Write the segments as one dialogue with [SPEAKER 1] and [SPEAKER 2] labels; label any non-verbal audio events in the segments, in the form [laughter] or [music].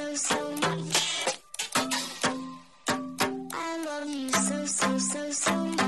[SPEAKER 1] so, so much. I love you so, so, so, so much.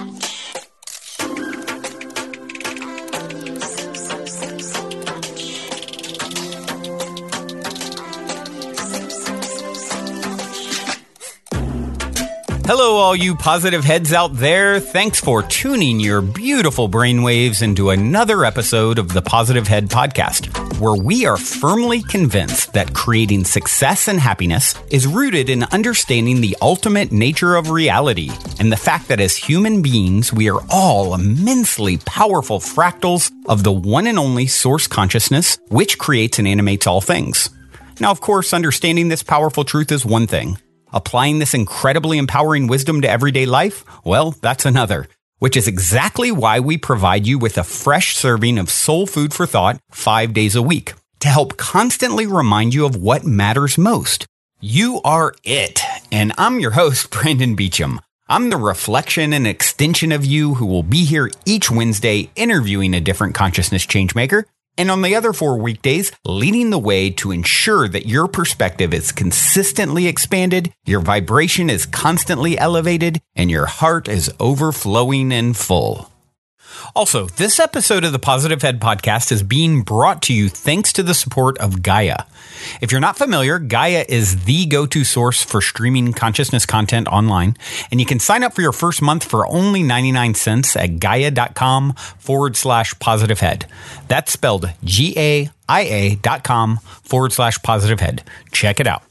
[SPEAKER 2] Hello, all you positive heads out there. Thanks for tuning your beautiful brainwaves into another episode of the Positive Head Podcast, where we are firmly convinced that creating success and happiness is rooted in understanding the ultimate nature of reality and the fact that as human beings, we are all immensely powerful fractals of the one and only source consciousness, which creates and animates all things. Now, of course, understanding this powerful truth is one thing. Applying this incredibly empowering wisdom to everyday life? Well, that's another. Which is exactly why we provide you with a fresh serving of soul food for thought five days a week to help constantly remind you of what matters most. You are it. And I'm your host, [laughs] Brandon Beecham. I'm the reflection and extension of you who will be here each Wednesday interviewing a different consciousness changemaker and on the other four weekdays, leading the way to ensure that your perspective is consistently expanded, your vibration is constantly elevated, and your heart is overflowing and full. Also, this episode of the Positive Head podcast is being brought to you thanks to the support of Gaia. If you're not familiar, Gaia is the go to source for streaming consciousness content online, and you can sign up for your first month for only 99 cents at gaia.com forward slash positive head. That's spelled G A I A dot com forward slash positive head. Check it out.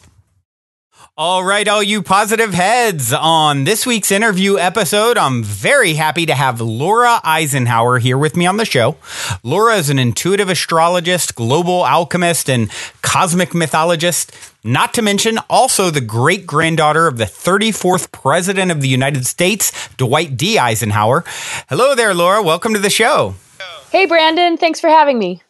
[SPEAKER 2] All right, all you positive heads. On this week's interview episode, I'm very happy to have Laura Eisenhower here with me on the show. Laura is an intuitive astrologist, global alchemist, and cosmic mythologist, not to mention also the great granddaughter of the 34th President of the United States, Dwight D. Eisenhower. Hello there, Laura. Welcome to the show.
[SPEAKER 3] Hey, Brandon. Thanks for having me.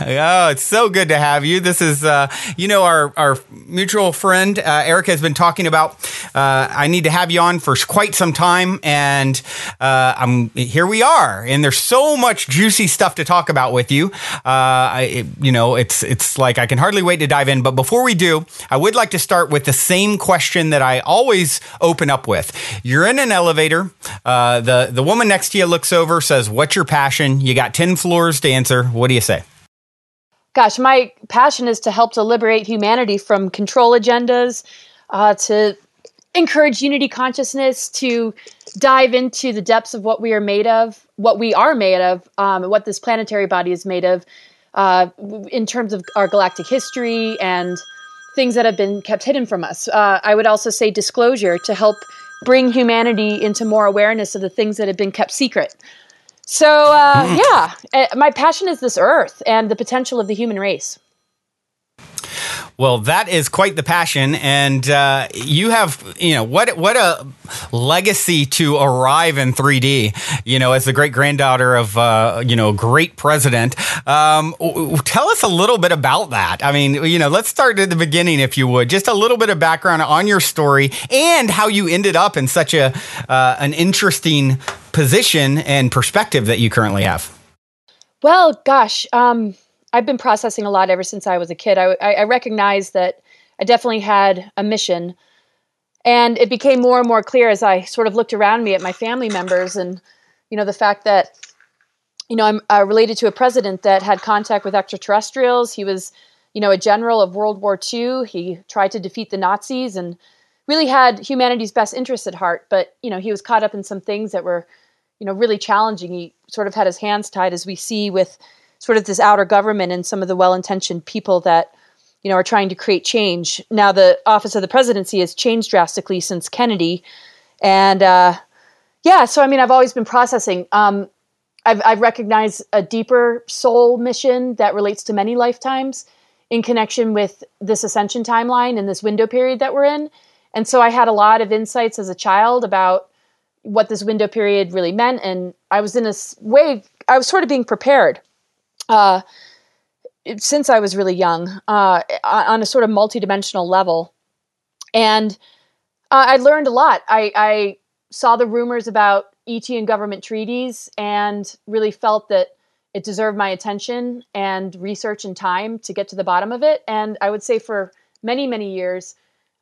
[SPEAKER 2] Oh, it's so good to have you. This is, uh, you know, our, our mutual friend, uh, Erica has been talking about, uh, I need to have you on for quite some time. And, uh, I'm, here we are. And there's so much juicy stuff to talk about with you. Uh, I, you know, it's, it's like I can hardly wait to dive in. But before we do, I would like to start with the same question that I always open up with. You're in an elevator. Uh, the, the woman next to you looks over, says, what's your passion? You got 10 floors to answer. What do you say?
[SPEAKER 3] Gosh, my passion is to help to liberate humanity from control agendas, uh, to encourage unity consciousness, to dive into the depths of what we are made of, what we are made of, um, what this planetary body is made of, uh, in terms of our galactic history and things that have been kept hidden from us. Uh, I would also say disclosure to help bring humanity into more awareness of the things that have been kept secret. So uh, yeah, uh, my passion is this earth and the potential of the human race.
[SPEAKER 2] Well, that is quite the passion, and uh, you have, you know, what what a legacy to arrive in 3D. You know, as the great granddaughter of, uh, you know, great president. Um, tell us a little bit about that. I mean, you know, let's start at the beginning, if you would. Just a little bit of background on your story and how you ended up in such a uh, an interesting position and perspective that you currently have.
[SPEAKER 3] Well, gosh, um, I've been processing a lot ever since I was a kid. I, I, recognized that I definitely had a mission, and it became more and more clear as I sort of looked around me at my family members, and you know the fact that you know I'm uh, related to a president that had contact with extraterrestrials. He was, you know, a general of World War II. He tried to defeat the Nazis and really had humanity's best interests at heart. But you know, he was caught up in some things that were, you know, really challenging. He sort of had his hands tied, as we see with sort of this outer government and some of the well-intentioned people that you know are trying to create change. Now, the office of the presidency has changed drastically since Kennedy, and uh, yeah. So I mean, I've always been processing. Um, I've, I've recognized a deeper soul mission that relates to many lifetimes in connection with this ascension timeline and this window period that we're in. And so I had a lot of insights as a child about what this window period really meant. And I was in a way, I was sort of being prepared uh, since I was really young uh, on a sort of multidimensional level. And uh, I learned a lot. I, I saw the rumors about ET and government treaties and really felt that it deserved my attention and research and time to get to the bottom of it. And I would say for many, many years,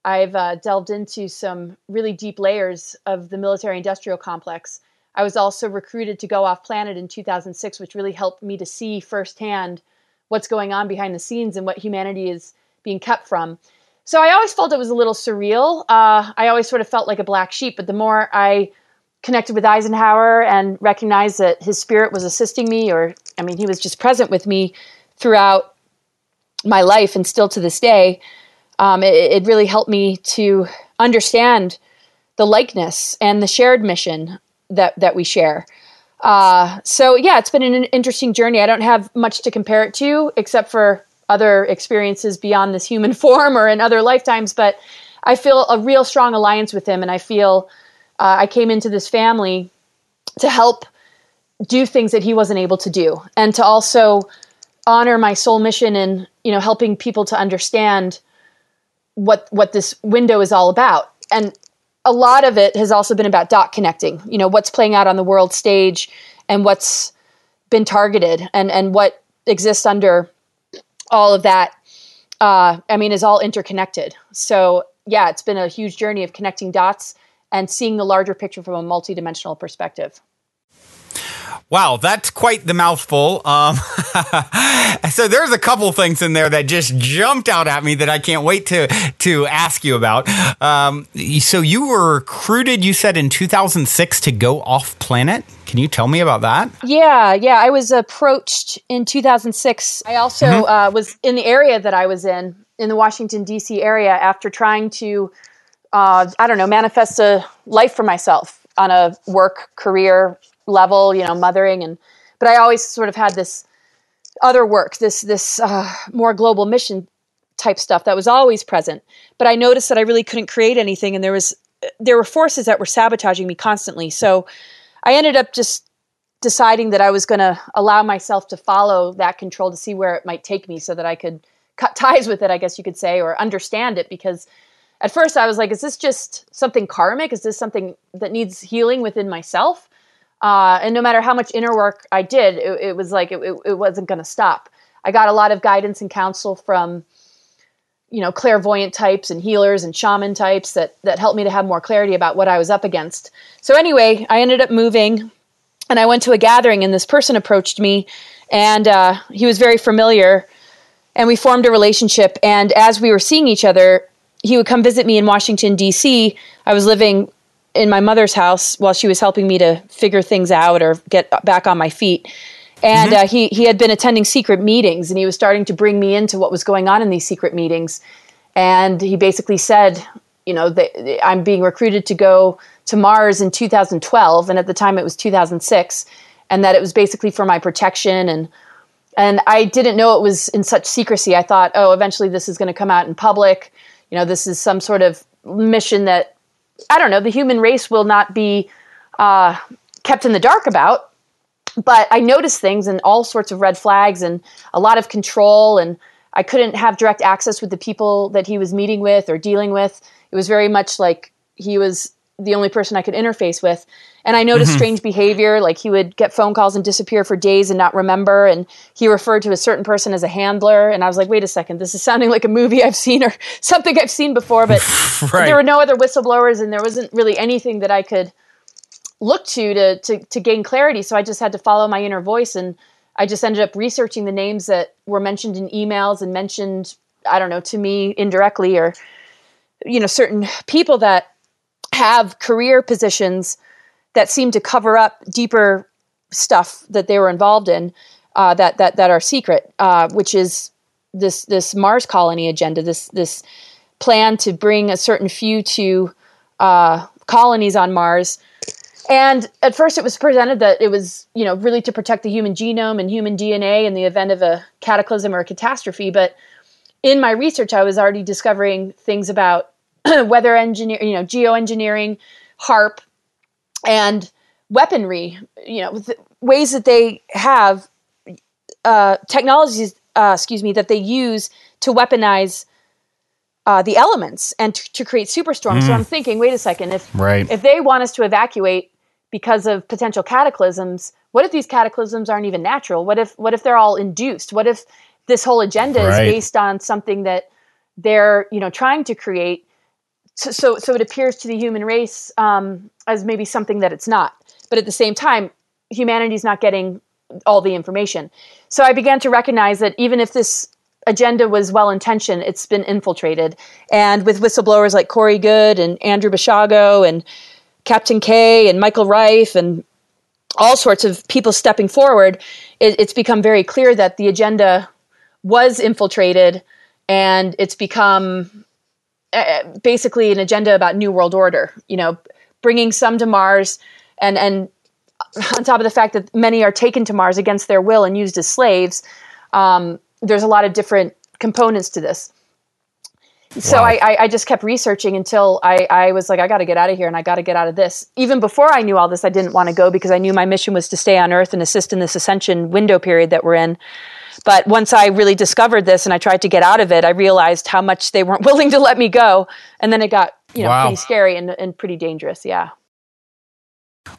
[SPEAKER 3] I've uh, delved into some really deep layers of the military industrial complex. I was also recruited to go off planet in 2006, which really helped me to see firsthand what's going on behind the scenes and what humanity is being kept from. So I always felt it was a little surreal. Uh, I always sort of felt like a black sheep, but the more I connected with Eisenhower and recognized that his spirit was assisting me, or I mean, he was just present with me throughout my life and still to this day, um, it, it really helped me to understand the likeness and the shared mission that that we share. Uh, so yeah, it's been an interesting journey. I don't have much to compare it to, except for other experiences beyond this human [laughs] form or in other lifetimes. But I feel a real strong alliance with him, and I feel uh, I came into this family to help do things that he wasn't able to do, and to also honor my soul mission in you know helping people to understand what what this window is all about. And a lot of it has also been about dot connecting. You know what's playing out on the world stage and what's been targeted and and what exists under all of that. Uh, I mean, is all interconnected. So yeah, it's been a huge journey of connecting dots and seeing the larger picture from a multidimensional perspective.
[SPEAKER 2] Wow, that's quite the mouthful. Um, [laughs] so there's a couple things in there that just jumped out at me that I can't wait to to ask you about. Um, so you were recruited, you said in 2006 to go off planet. Can you tell me about that?
[SPEAKER 3] Yeah, yeah. I was approached in 2006. I also mm-hmm. uh, was in the area that I was in, in the Washington D.C. area, after trying to, uh, I don't know, manifest a life for myself on a work career level, you know, mothering and but I always sort of had this other work, this this uh, more global mission type stuff that was always present. But I noticed that I really couldn't create anything, and there was there were forces that were sabotaging me constantly. So I ended up just deciding that I was going to allow myself to follow that control to see where it might take me, so that I could cut [laughs] ties with it, I guess you could say, or understand it because. At first, I was like, "Is this just something karmic? Is this something that needs healing within myself?" Uh, and no matter how much inner work I did, it, it was like it, it, it wasn't going to stop. I got a lot of guidance and counsel from, you know, clairvoyant types and healers and shaman types that that helped me to have more clarity about what I was up against. So anyway, I ended up moving, and I went to a gathering, and this person approached me, and uh, he was very familiar, and we formed a relationship. And as we were seeing each other, he would come visit me in Washington D.C. I was living in my mother's house while she was helping me to figure things out or get back on my feet. And mm-hmm. uh, he he had been attending secret meetings, and he was starting to bring me into what was going on in these secret meetings. And he basically said, you know, that I'm being recruited to go to Mars in 2012, and at the time it was 2006, and that it was basically for my protection and and I didn't know it was in such secrecy. I thought, oh, eventually this is going to come out in public. You know, this is some sort of mission that I don't know, the human race will not be uh, kept in the dark about. But I noticed things and all sorts of red flags and a lot of control. And I couldn't have direct access with the people that he was meeting with or dealing with. It was very much like he was the only person I could interface with. And I noticed mm-hmm. strange behavior, like he would get phone calls and disappear for days and not remember. And he referred to a certain person as a handler. And I was like, wait a second, this is sounding like a movie I've seen or [laughs] something I've seen before. But [laughs] right. there were no other whistleblowers, and there wasn't really anything that I could look to, to to to gain clarity. So I just had to follow my inner voice, and I just ended up researching the names that were mentioned in emails and mentioned, I don't know, to me indirectly or you know certain people that have career positions that seem to cover up deeper stuff that they were involved in uh, that that that are secret, uh, which is this this Mars colony agenda, this this plan to bring a certain few to uh, colonies on Mars. And at first, it was presented that it was you know really to protect the human genome and human DNA in the event of a cataclysm or a catastrophe. But in my research, I was already discovering things about [clears throat] weather engineer, you know, geoengineering, HAARP, and weaponry, you know, ways that they have uh, technologies, uh, excuse me, that they use to weaponize uh, the elements and t- to create superstorms. Mm. So I'm thinking, wait a second, if right. if they want us to evacuate because of potential cataclysms, what if these cataclysms aren't even natural? What if what if they're all induced? What if this whole agenda right. is based on something that they're you know trying to create so so, so it appears to the human race um, as maybe something that it's not. But at the same time humanity's not getting all the information. So i began to recognize that even if this agenda was well intentioned it's been infiltrated. And with whistleblowers like corey goode and andrew basiago and captain kaye and michael relfe and all sorts of people stepping forward it, it's become very clear that the agenda was infiltrated and it's become uh, basically an agenda about new world order you know bringing some to mars and and on top of the fact that many are taken to mars against their will and used as slaves um, there's a lot of different components to this so
[SPEAKER 2] Wow.
[SPEAKER 3] I, I, I just kept researching until I, I was like, I got to get out of here and I got to get out of this. Even before I knew all this, I didn't want to go because I knew my mission was to stay on Earth and assist in this ascension window period that we're in. But once I really discovered this and I tried to get out of it, I realized how much they weren't [laughs] willing to let me go. And then it got, you know,
[SPEAKER 2] Wow.
[SPEAKER 3] pretty scary and, and pretty dangerous. Yeah.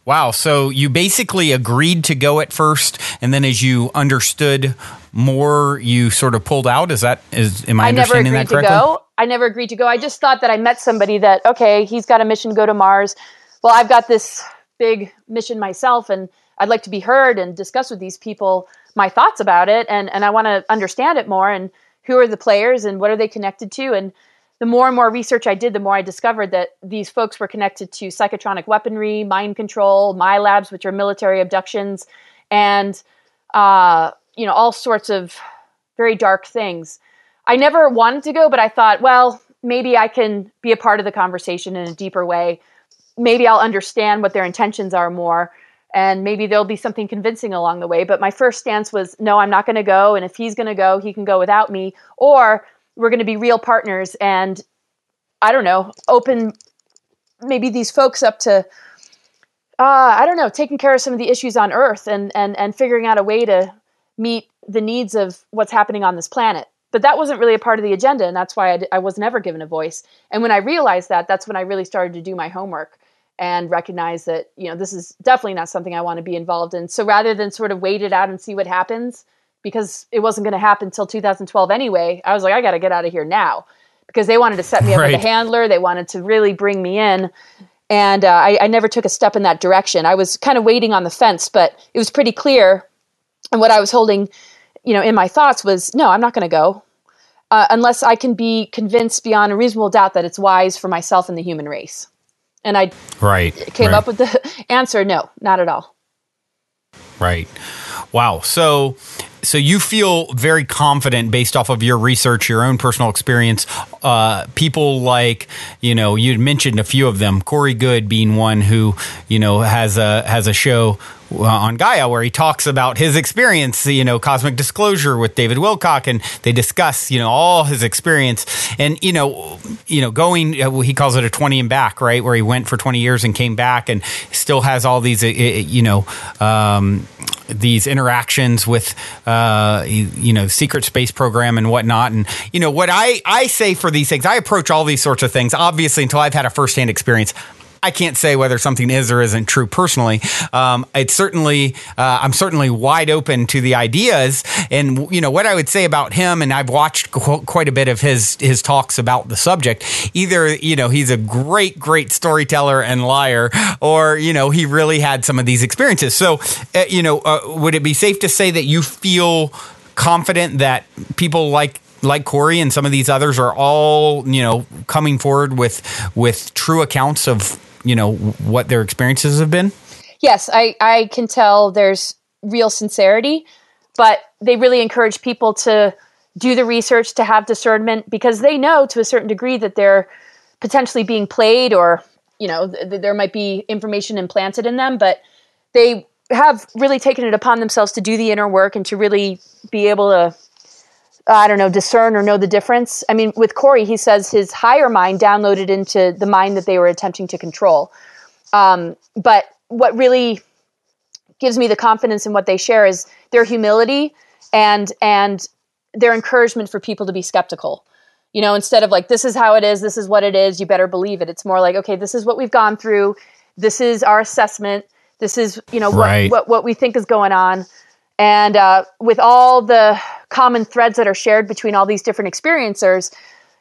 [SPEAKER 2] Wow. So you basically agreed to go at first, and then as you understood more, you sort of pulled out. Is that is am I,
[SPEAKER 3] I never agreed
[SPEAKER 2] that
[SPEAKER 3] to go. I never agreed to go. I just thought that I met somebody that okay, he's got a mission to go to Mars. Well, I've got this big mission myself, and I'd like to be heard and discuss with these people my thoughts about it, and and I want to understand it more. And who are the players, and what are they connected to? And the more and more research I did, the more I discovered that these folks were connected to psychotronic weaponry, mind control, MILABs, which are military abductions, and uh, you know all sorts of very dark things. I never wanted to go, but I thought, well, maybe I can be a part of the conversation in a deeper way. Maybe I'll understand what their intentions are more, and maybe there'll be something convincing along the way. But my first stance was, no, I'm not going to go. And if he's going to go, he can go without me, or we're going to be real partners. And I don't know, open maybe these folks up to, uh, I don't know, taking care of some of the issues on Earth and and and figuring out a way to meet the needs of what's happening on this planet. But that wasn't really a part of the agenda, and that's why I, d- I was never given a voice. And when I realized that, that's when I really started to do my homework and recognize that you know this is definitely not something I want to be involved in. So rather than sort of wait it out and see what happens, because it wasn't going to happen until 2012 anyway, I was like, I got to get out of here now because they wanted to set me up with a handler. They wanted to really bring me in. And uh, I, I never took a step in that direction. I was kind of waiting on the fence, but it was pretty clear. And what I was holding, you know, in my thoughts was, no, I'm not going to go uh, unless I can be convinced beyond a reasonable doubt that it's wise for myself and the human race. And I
[SPEAKER 2] Right.
[SPEAKER 3] came
[SPEAKER 2] right.
[SPEAKER 3] up with the [laughs] answer, no, not at all.
[SPEAKER 2] Right. Wow. So so you feel very confident based off of your research, your own personal experience. Uh, people like you know you mentioned a few of them. Corey Goode being one who you know has a has a show uh, on Gaia where he talks about his experience. You know, cosmic disclosure with David Wilcock, and they discuss you know all his experience. And you know, you know, going uh, he calls it a twenty and back, right, where he went for twenty years and came back, and still has all these uh, you know. Um, these interactions with uh, you, know secret space program and whatnot. And you know what I, I say for these things i approach all these sorts of things obviously until i've had a firsthand experience I can't say whether something is or isn't true personally. Um, it's certainly, uh, I'm certainly wide open to the ideas. And you know what I would say about him, and I've watched qu- quite a bit of his his talks about the subject. Either you know he's a great, great storyteller and liar, or you know he really had some of these experiences. So, uh, you know, uh, would it be safe to say that you feel confident that people like like Corey and some of these others are all you know coming forward with with true accounts of you know what their experiences have been.
[SPEAKER 3] yes, I, I can tell there's real sincerity, but they really encourage people to do the research, to have discernment, because they know to a certain degree that they're potentially being played or, you know, th- th- there might be information implanted in them, but they have really taken it upon themselves to do the inner work and to really be able to I don't know, discern or know the difference. I mean, with Corey, he says his higher mind downloaded into the mind that they were attempting to control. Um, but what really gives me the confidence in what they share is their humility and and their encouragement for people to be skeptical. You know, instead of like this is how it is, this is what it is, you better believe it. It's more like okay, this is what we've gone through. This is our assessment. This is you know
[SPEAKER 2] Right.
[SPEAKER 3] what, what what we think is going on. And uh, with all the common threads that are shared between all these different experiencers,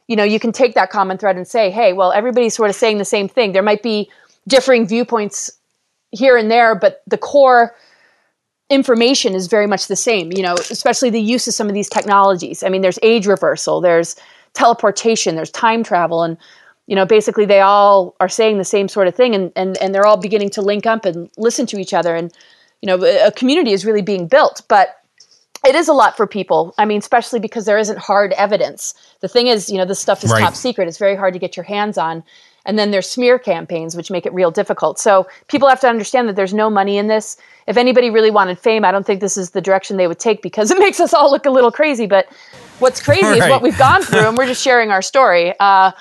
[SPEAKER 3] you know, you can take that common thread and say, hey, well, everybody's sort of saying the same thing. There might be differing viewpoints here and there, but the core information is very much the same, you know, especially the use of some of these technologies. I mean, there's age reversal, there's teleportation, there's time travel, and you know, basically they all are saying the same sort of thing and, and, and they're all beginning to link up and listen to each other. And, you know, a community is really being built. But it is a lot for people. I mean, especially because there isn't hard evidence. The thing is, you know, this stuff is
[SPEAKER 2] Right.
[SPEAKER 3] top secret. It's very hard to get your hands on. And then there's smear campaigns, which make it real difficult. So people have to understand that there's no money in this. If anybody really wanted fame, I don't think this is the direction they would take because [laughs] it makes us all look a little crazy. But what's crazy is what we've gone through, and we're just sharing our story. Uh,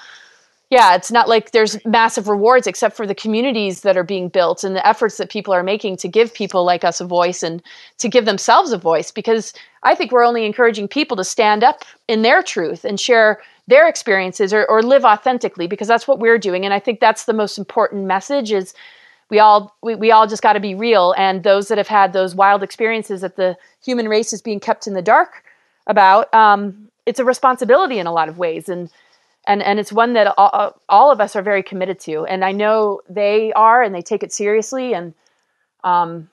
[SPEAKER 3] yeah, it's not like there's massive rewards except for the communities that are being built and the efforts that people are making to give people like us a voice and to give themselves a voice. Because I think we're only encouraging people to stand up in their truth and share their experiences or, or live authentically because that's what we're doing. And I think that's the most important message is we all we, we all just got to be real and those that have had those wild experiences that the human race is being kept in the dark about um, it's a responsibility in a lot of ways and and and it's one that all, all of us are very committed to. And i know they are and they take it seriously. And um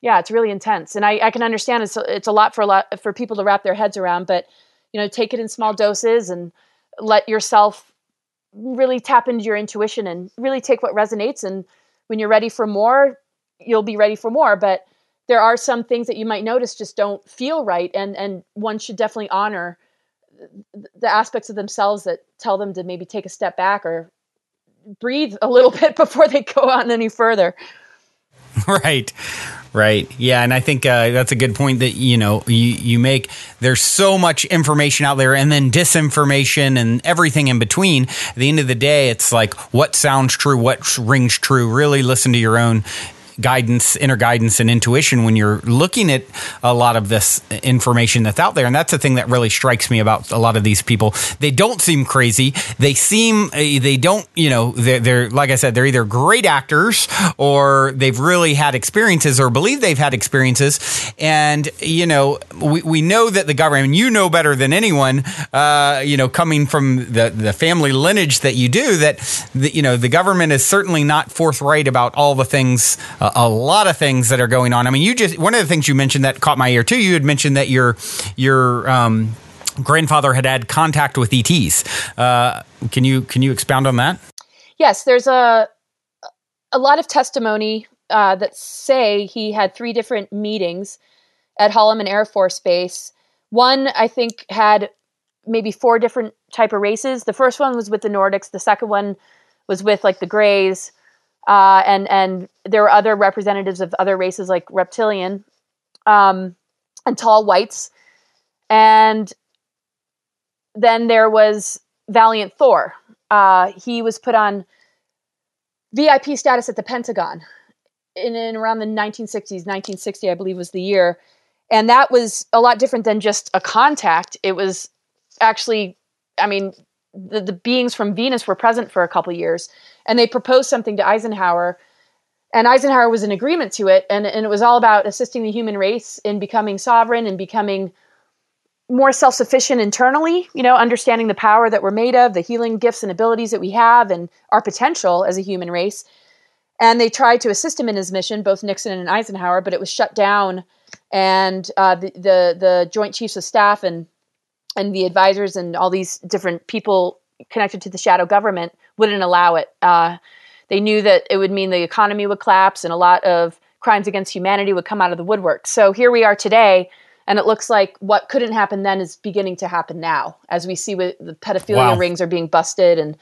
[SPEAKER 3] yeah it's really intense. And i i can understand it's it's a lot for a lot for people to wrap their heads around. But you know take it in small doses and let yourself really tap into your intuition and really take what resonates. And when you're ready for more you'll be ready for more. But there are some things that you might notice just don't feel right. And and one should definitely honor the aspects of themselves that tell them to maybe take a step back or breathe a little [laughs] bit before they go on any further. [laughs]
[SPEAKER 2] Right. Right. Yeah, and I think uh, that's a good point that you know you you make. There's so much information out there, and then disinformation and everything in between. At the end of the day, it's like what sounds true, what rings true. Really listen to your own guidance, inner guidance, and intuition when you're looking at a lot of this information that's out there. And that's the thing that really strikes me about a lot of these people. They don't seem crazy. They seem, uh, they don't, you know, they're, they're like I said, they're either great actors or they've really had experiences or believe they've had experiences. And, you know, we, we know that the government, and you know better than anyone, uh, you know, coming from the, the family lineage that you do, that, the, you know, the government is certainly not forthright about all the things, uh, a lot of things that are going on. I mean, you just, one of the things you mentioned that caught my ear too, you had mentioned that your, your, um, grandfather had had contact with ETs. Uh, can you, can you expound on that?
[SPEAKER 3] Yes, there's a a lot of testimony uh, that say he had three different meetings at Holloman Air Force Base. One, I think, had maybe four different type of races. The first one was with the Nordics. The second one was with like the Greys, uh, and and there were other representatives of other races like reptilian, um, and tall whites, and then there was Valiant Thor. Uh, he was put on VIP status at the Pentagon in, in around the 1960s. 1960, I believe, was the year, and that was a lot different than just a contact. It was actually, I mean, the, the beings from Venus were present for a couple years, and they proposed something to Eisenhower, and Eisenhower was in agreement to it, and, and it was all about assisting the human race in becoming sovereign and becoming more self-sufficient internally you know understanding the power that we're made of the healing gifts and abilities that we have and our potential as a human race. And they tried to assist him in his mission both nixon and eisenhower but it was shut down and uh, the, the the joint chiefs of staff and and the advisors and all these different people connected to the shadow government wouldn't allow it. Uh, they knew that it would mean the economy would collapse and a lot of crimes against humanity would come out of the woodwork. So here we are today and it looks like what couldn't happen then is beginning to happen now as we see with the pedophilia
[SPEAKER 2] Wow.
[SPEAKER 3] rings are being busted and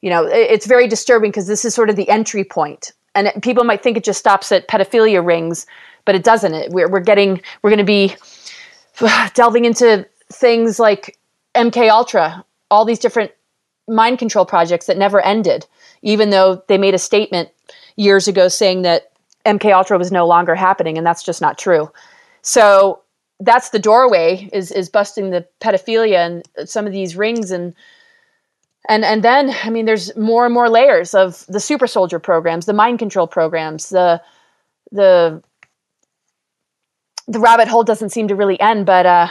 [SPEAKER 3] you know it- it's very disturbing because this is sort of the entry point. And it, people might think it just stops at pedophilia rings but it doesn't. It, we're, we're getting we're going to be [sighs] delving into things like mk ultra all these different mind control projects that never ended even though they made a statement years ago saying that mk ultra was no longer happening and that's just not true. So that's the doorway is is busting the pedophilia and some of these rings and and and then I mean there's more and more layers of the super soldier programs, the mind control programs, the the the rabbit hole doesn't seem to really end, but uh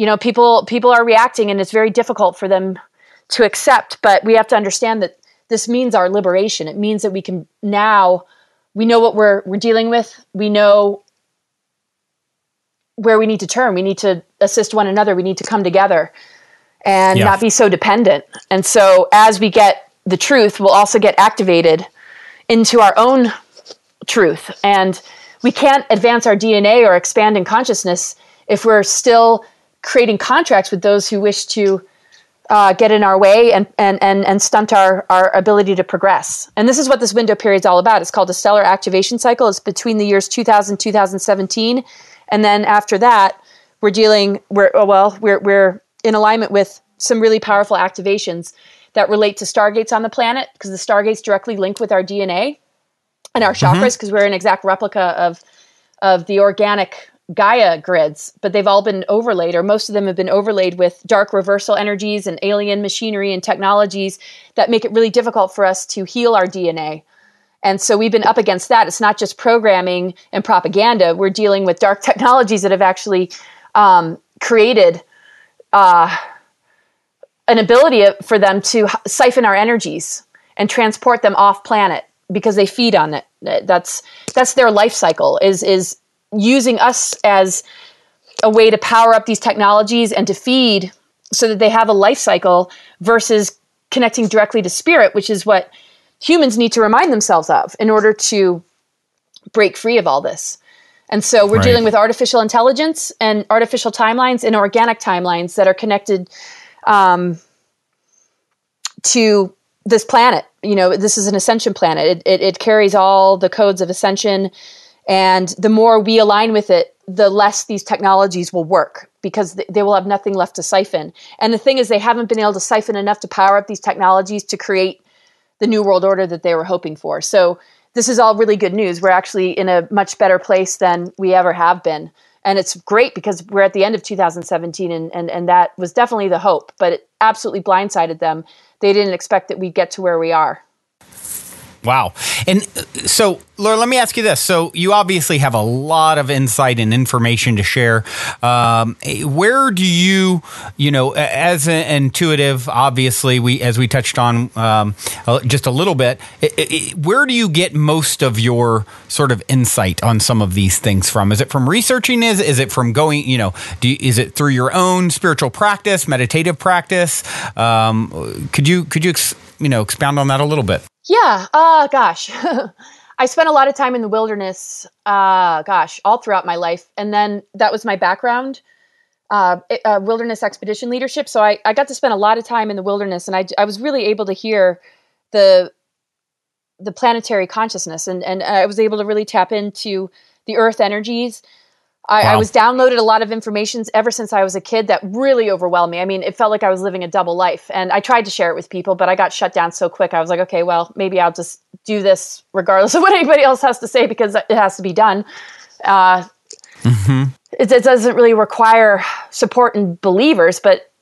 [SPEAKER 3] you know people people are reacting and it's very difficult for them to accept, but we have to understand that this means our liberation. It means that we can now we know what we're we're dealing with. We know where we need to turn. We need to assist one another. We need to come together and
[SPEAKER 2] Yeah.
[SPEAKER 3] not be so dependent. And so as we get the truth, we'll also get activated into our own truth. And we can't advance our DNA or expand in consciousness if we're still creating contracts with those who wish to uh, get in our way and, and, and, and stunt our, our ability to progress. And this is what this window period is all about. It's called a stellar activation cycle. It's between the years 2000 2017. And then after that, we're dealing, we're, oh, well, we're, we're in alignment with some really powerful activations that relate to stargates on the planet because the stargates directly link with our DNA and our chakras because we're an exact replica of of the organic Gaia grids, but they've all been overlaid, or most of them have been overlaid with dark reversal energies and alien machinery and technologies that make it really difficult for us to heal our DNA. And so we've been up against that. It's not just programming and propaganda. We're dealing with dark [laughs] technologies that have actually um, created uh, an ability for them to siphon our energies and transport them off planet because they feed on it. That's that's their life cycle is is using us as a way to power up these technologies and to feed so that they have a life cycle versus connecting directly to spirit, which is what humans need to remind themselves of in order to break free of all this. And so we're
[SPEAKER 2] Right.
[SPEAKER 3] dealing with artificial intelligence and artificial timelines and organic timelines that are connected um, to this planet. You know, this is an ascension planet. It, it, it carries all the codes of ascension. And the more we align with it, the less these technologies will work because they will have nothing left to siphon. And the thing is, they haven't been able to siphon enough to power up these technologies to create the new world order that they were hoping for. So this is all really good news. We're actually in a much better place than we ever have been. And it's great because we're at the end of 2017 and, and, and that was definitely the hope, but it absolutely blindsided them. They didn't expect that we'd get to where we are.
[SPEAKER 2] Wow. And uh, so, Laura, let me ask you this. So, you obviously have a lot of insight and information to share. Um, where do you, you know, as an intuitive, obviously, we as we touched on um, just a little bit, i- i- where do you get most of your sort of insight on some of these things from? Is it from researching? Is is it from going? You know, you, is it through your own spiritual practice, meditative practice? Um, could you could you ex, you know expound on that a little bit?
[SPEAKER 3] Yeah. Uh, gosh. [laughs] I spent a lot of time in the wilderness, uh, gosh, all throughout my life. And then that was my background, uh, it- uh, wilderness expedition leadership. So I, I got to spend a lot of time in the wilderness and I, I was really able to hear the, the planetary consciousness and, and I was able to really tap into the earth energies. I, I was downloaded a lot of information ever since I was a kid that really overwhelmed me. I mean, it felt like I was living a double life. And I tried to share it with people, but I got shut down so quick. I was like, okay, well, maybe I'll just do this regardless [laughs] of what anybody else has to say because it has to be done. Uh, it, it doesn't really require support and believers, but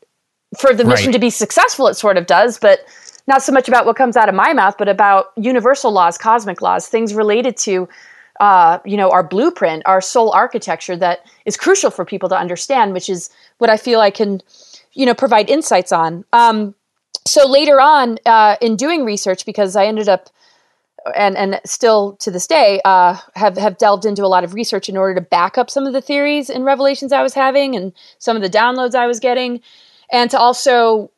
[SPEAKER 3] for the mission
[SPEAKER 2] Right.
[SPEAKER 3] to be successful, it sort of does. But not so much about what comes out of my mouth, but about universal laws, cosmic laws, things related to uh, you know, our blueprint, our soul architecture that is crucial for people to understand, which is what I feel I can, you know, provide insights on. Um, so later on uh, in doing research, because I ended up, and and still to this day, uh, have have delved into a lot of research in order to back up some of the theories and revelations I was having, and some of the downloads I was getting, and to also,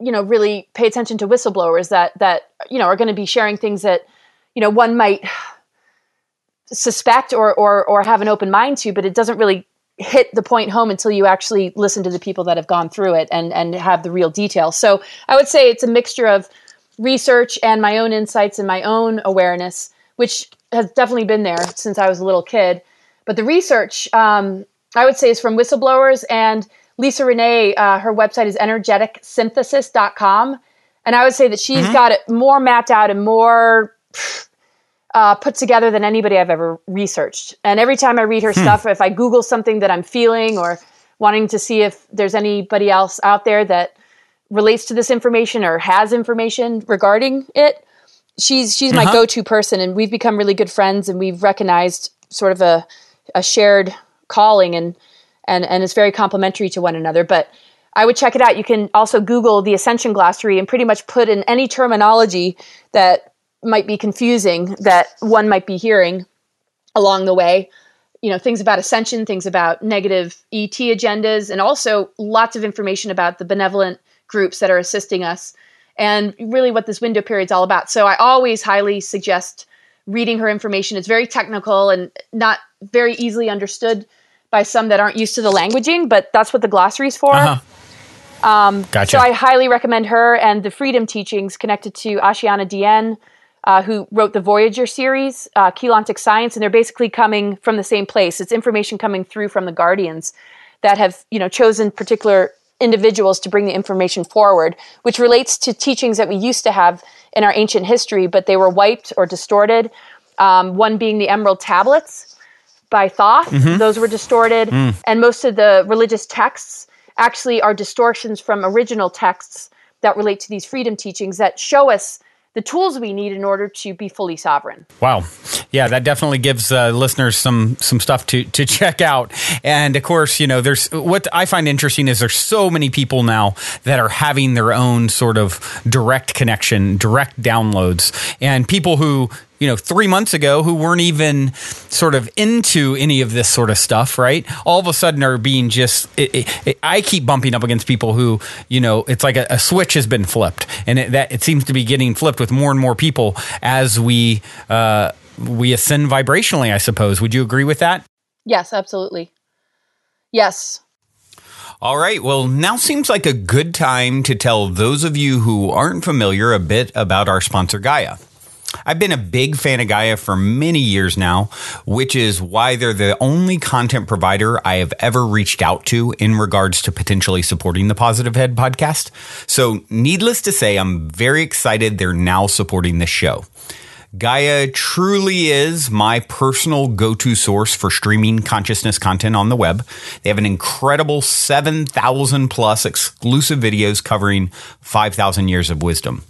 [SPEAKER 3] you know, really pay attention to whistleblowers that that you know are going to be sharing things that, you know, one might suspect or, or or have an open mind to, but it doesn't really hit the point home until you actually listen to the people that have gone through it and and have the real details. So I would say it's a mixture of research and my own insights and my own awareness, which has definitely been there since I was a little kid. But the research, um, I would say, is from whistleblowers and Lisa Renee. Uh, her website is energeticsynthesis.com. And I would say that she's got it more mapped out and more uh, put together than anybody I've ever researched. And every time I read her stuff, if I Google something that I'm feeling or wanting to see if there's anybody else out there that relates to this information or has information regarding it, she's she's my
[SPEAKER 2] Uh-huh.
[SPEAKER 3] go-to person, and we've become really good friends, and we've recognized sort of a a shared calling, and and and it's very complementary to one another. But I would check it out. You can also Google the Ascension Glossary and pretty much put in any terminology that might be confusing that one might be hearing along the way. You know, things about ascension, things about negative ET agendas, and also lots of information about the benevolent groups that are assisting us and really what this window period is all about. So I always highly suggest reading her information. It's very technical and not very easily understood by some that aren't used to the languaging, but that's what the glossary is for.
[SPEAKER 2] Uh-huh.
[SPEAKER 3] Um,
[SPEAKER 2] Gotcha.
[SPEAKER 3] So I highly recommend her and the Freedom Teachings connected to Ashayana Deane, uh, who wrote the Voyager series, uh, Science, and they're basically coming from the same place. It's information coming through from the Guardians that have you know chosen particular individuals to bring the information forward, which relates to teachings that we used to have in our ancient history, but they were wiped or distorted. Um, one being the Emerald Tablets by Thoth; those were distorted, and most of the religious texts actually are distortions from original texts that relate to these freedom teachings that show us the tools we need in order to be fully sovereign.
[SPEAKER 2] Wow. Yeah, that definitely gives uh, listeners some some stuff to to [laughs] check out. And of course, you know, there's what I find interesting is there's so many people now that are having their own sort of direct connection, direct downloads, and people who you know, three months ago who weren't even sort of into any of this sort of stuff, right? All of a sudden are being just, it, it, it, I keep bumping up against people who, you know, it's like a, a switch has been flipped and it, that it seems to be getting flipped with more and more people as we, uh, we ascend vibrationally, I suppose. Would you agree with that?
[SPEAKER 3] Yes, absolutely. Yes.
[SPEAKER 2] All right. Well, now seems like a good time to tell those of you who aren't familiar a bit about our sponsor, Gaia. I've been a big fan of Gaia for many years now, which is why they're the only content provider I have ever reached out to in regards to potentially supporting the Positive Head podcast. So, needless to say, I'm very excited they're now supporting this show. Gaia truly is my personal go to source for streaming consciousness content on the web. They have an incredible 7,000 plus exclusive videos covering 5,000 years of wisdom.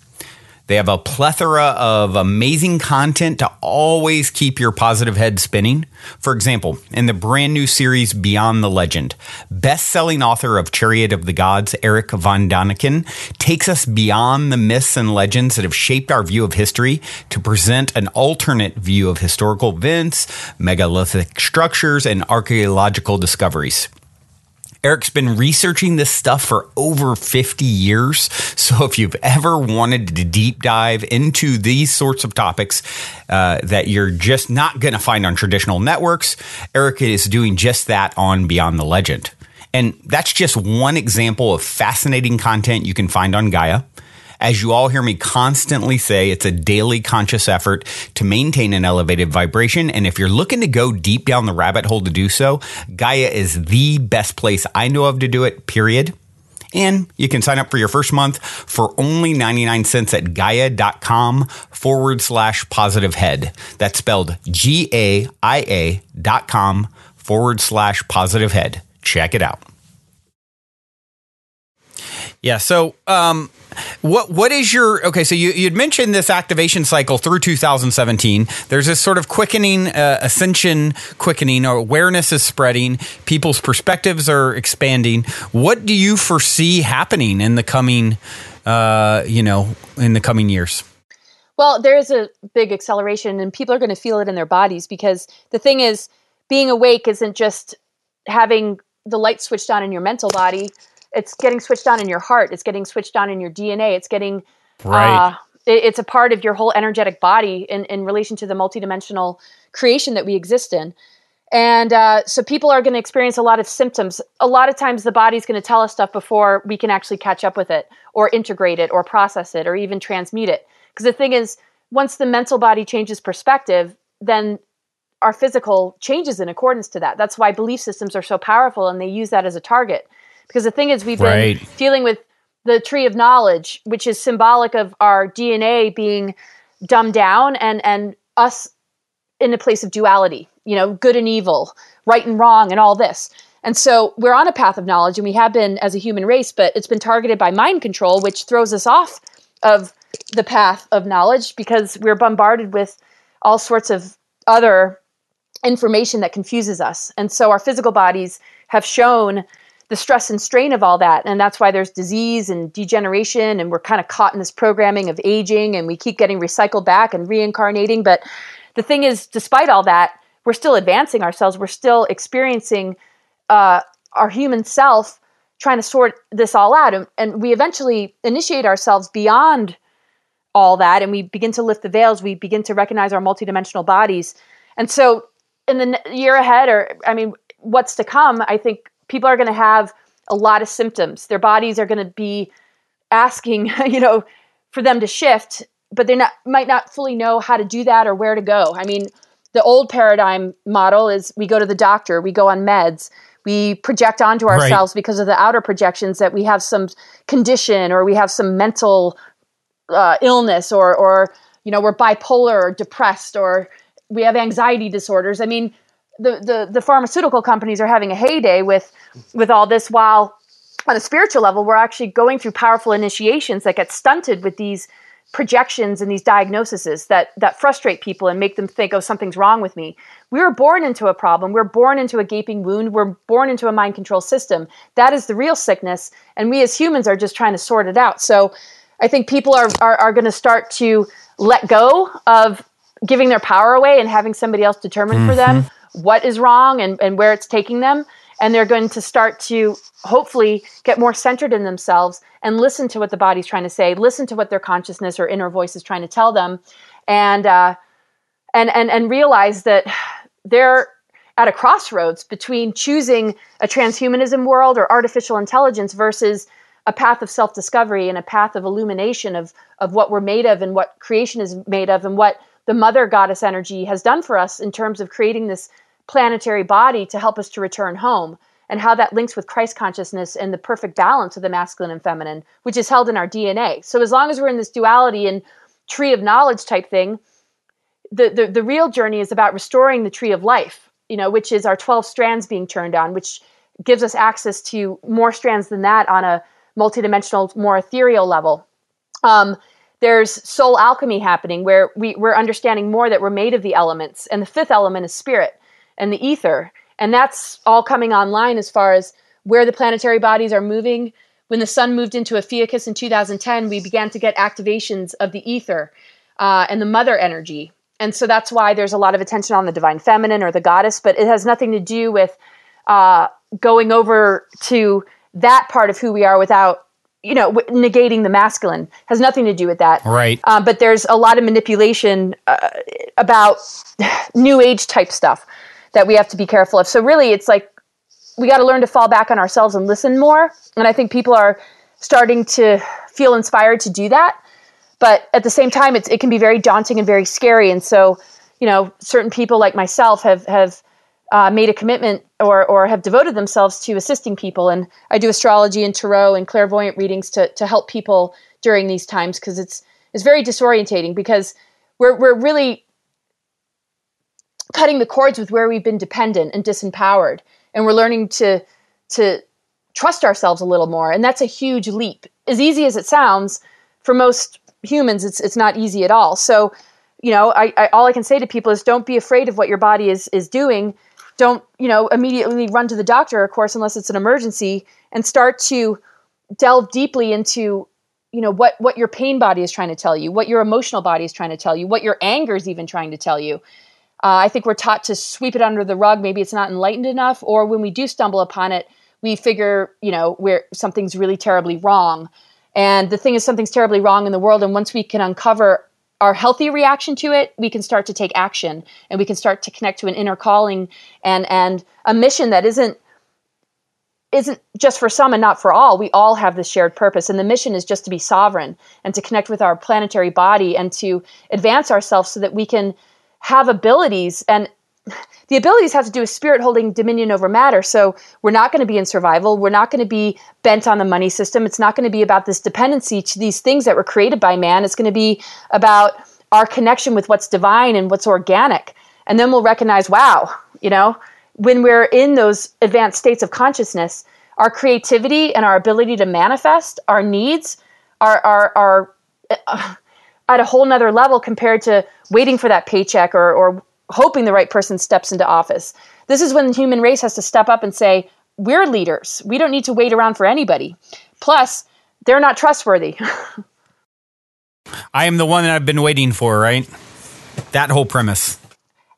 [SPEAKER 2] They have a plethora of amazing content to always keep your positive head spinning. For example, in the brand new series Beyond the Legend, best-selling author of Chariot of the Gods, Erich von Däniken, takes us beyond the myths and legends that have shaped our view of history to present an alternate view of historical events, megalithic structures, and archaeological discoveries. Eric's been researching this stuff for over 50 years. So if you've ever wanted to deep dive into these sorts of topics uh, that you're just not going to find on traditional networks, Eric is doing just that on Beyond the Legend. And that's just one example of fascinating content you can find on Gaia. As you all hear me constantly say, it's a daily conscious effort to maintain an elevated vibration. And if you're looking to go deep down the rabbit hole to do so, Gaia is the best place I know of to do it, period. And you can sign up for your first month for only 99 cents at gaia.com forward slash positive head. That's spelled G A I A dot com forward slash positive head. Check it out. Yeah. So, um, what what is your okay? So you you'd mentioned this activation cycle through 2017. There's this sort of quickening, uh, ascension, quickening. Or awareness is spreading. People's perspectives are expanding. What do you foresee happening in the coming, uh, you know, in the coming years?
[SPEAKER 3] Well, there is a big acceleration, and people are going to feel it in their bodies because the thing is, being awake isn't just having the light switched on in your mental body. It's getting switched on in your heart. It's getting switched on in your DNA. It's getting
[SPEAKER 2] Right.
[SPEAKER 3] Uh, it- it's a part of your whole energetic body in, in relation to the multidimensional creation that we exist in. And uh, so people are going to experience a lot of symptoms. A lot of times the body's going to tell us stuff before we can actually catch up with it or integrate it or process it or even transmute it. Because the thing is, once the mental body changes perspective, then our physical changes in accordance to that. That's why belief systems are so powerful and they use that as a target. Because the thing is, we've
[SPEAKER 2] Right.
[SPEAKER 3] been dealing with the tree of knowledge, which is symbolic of our DNA being dumbed down and, and us in a place of duality, you know, good and evil, right and wrong, and all this. And so we're on a path of knowledge, and we have been as a human race, but it's been targeted by mind control, which throws us off of the path of knowledge because we're bombarded with all sorts of other information that confuses us. And so our physical bodies have shown the stress and strain of all that. And that's why there's disease and degeneration, and we're kind of caught in this programming of aging, and we keep getting recycled back and reincarnating. But the thing is, despite all that, we're still advancing ourselves. We're still experiencing uh, our human self trying to sort this all out. And, and we eventually initiate ourselves beyond all that and we begin to lift the veils. We begin to recognize our multidimensional bodies. And so, in the year ahead, or I mean, what's to come, I think people are going to have a lot of symptoms. Their bodies are going to be asking, [laughs] you know, for them to shift, but they not might not fully know how to do that or where to go. I mean, the old paradigm model is we go to the doctor, we go on meds, we project onto ourselves right. because of the outer projections that we have some condition or we have some mental uh, illness or or you know we're bipolar or depressed or we have anxiety disorders. I mean, the, the, the pharmaceutical companies are having a heyday with with all this while on a spiritual level we're actually going through powerful initiations that get stunted with these projections and these diagnoses that that frustrate people and make them think oh something's wrong with me. We were born into a problem. We're born into a gaping wound. We're born into a mind control system. That is the real sickness and we as humans are just trying to sort it out. So i think people are are, are going to start to let go of giving their power away and having somebody else determine mm-hmm. for them. Mm-hmm. What is wrong and, and where it's taking them. And they're going to start to hopefully get more centered in themselves and listen to what the body's trying to say listen to what their consciousness or inner voice is trying to tell them. And uh, and and and realize that they're at a crossroads between choosing a transhumanism world or artificial intelligence versus a path of self-discovery and a path of illumination of of what we're made of and what creation is made of and what the mother goddess energy has done for us in terms of creating this planetary body to help us to return home and how that links with Christ consciousness and the perfect balance of the masculine and feminine, which is held in our DNA. So as long as we're in this duality and tree of knowledge type thing, the, the, the real journey is about restoring the tree of life, you know, which is our 12 strands being turned on, which gives us access to more strands than that on a multidimensional, more ethereal level. Um, there's soul alchemy happening where we, we're understanding more that we're made of the elements. And the fifth element is spirit and the ether. And that's all coming online as far as where the planetary bodies are moving. When the sun moved into Ophiuchus in 2010, we began to get activations of the ether uh, and the mother energy. And so that's why there's a lot of attention on the divine feminine or the goddess, but it has nothing to do with uh, going over to that part of who we are without you know negating the masculine has nothing to do with that
[SPEAKER 2] right
[SPEAKER 3] um, but there's a lot of manipulation uh, about [sighs] new age type stuff that we have to be careful of. So really, it's like we got to learn to fall back on ourselves and listen more. And I think people are starting to feel inspired to do that. But at the same time, it's, it can be very daunting and very scary. And so, you know, certain people like myself have have uh, made a commitment or or have devoted themselves to assisting people. And I do astrology and tarot and clairvoyant readings to to help people during these times because it's it's very disorientating because we're we're really cutting the cords with where we've been dependent and disempowered. And we're learning to to trust ourselves a little more. And that's a huge leap. As easy as it sounds for most humans it's it's not easy at all. So you know I, I all i can say to people is don't be afraid of what your body is is doing. Don't you know immediately run to the doctor of course unless it's an emergency and start to delve deeply into you know what what your pain body is trying to tell you what your emotional body is trying to tell you what your anger is even trying to tell you uh, I think we're taught to sweep it under the rug. Maybe it's not enlightened enough, or when we do stumble upon it, we figure, you know, where something's really terribly wrong. And the thing is, something's terribly wrong in the world. And once we can uncover our healthy reaction to it, we can start to take action, and we can start to connect to an inner calling and and a mission that isn't isn't just for some and not for all. We all have this shared purpose, and the mission is just to be sovereign and to connect with our planetary body and to advance ourselves so that we can have abilities and the abilities have to do with spirit holding dominion over matter. So we're not going to be in survival. We're not going to be bent on the money system. It's not going to be about this dependency to these things that were created by man. It's going to be about our connection with what's divine and what's organic. And then we'll recognize, wow, you know, when we're in those advanced states of consciousness, our creativity and our ability to manifest our needs are are are uh, at a whole nother level compared to waiting for that paycheck or, or hoping the right person steps into office. This is when the human race has to step up and say, we're leaders. We don't need to wait around for anybody. Plus, they're not trustworthy. [laughs]
[SPEAKER 2] I am the one that I've been waiting for, right? That whole premise.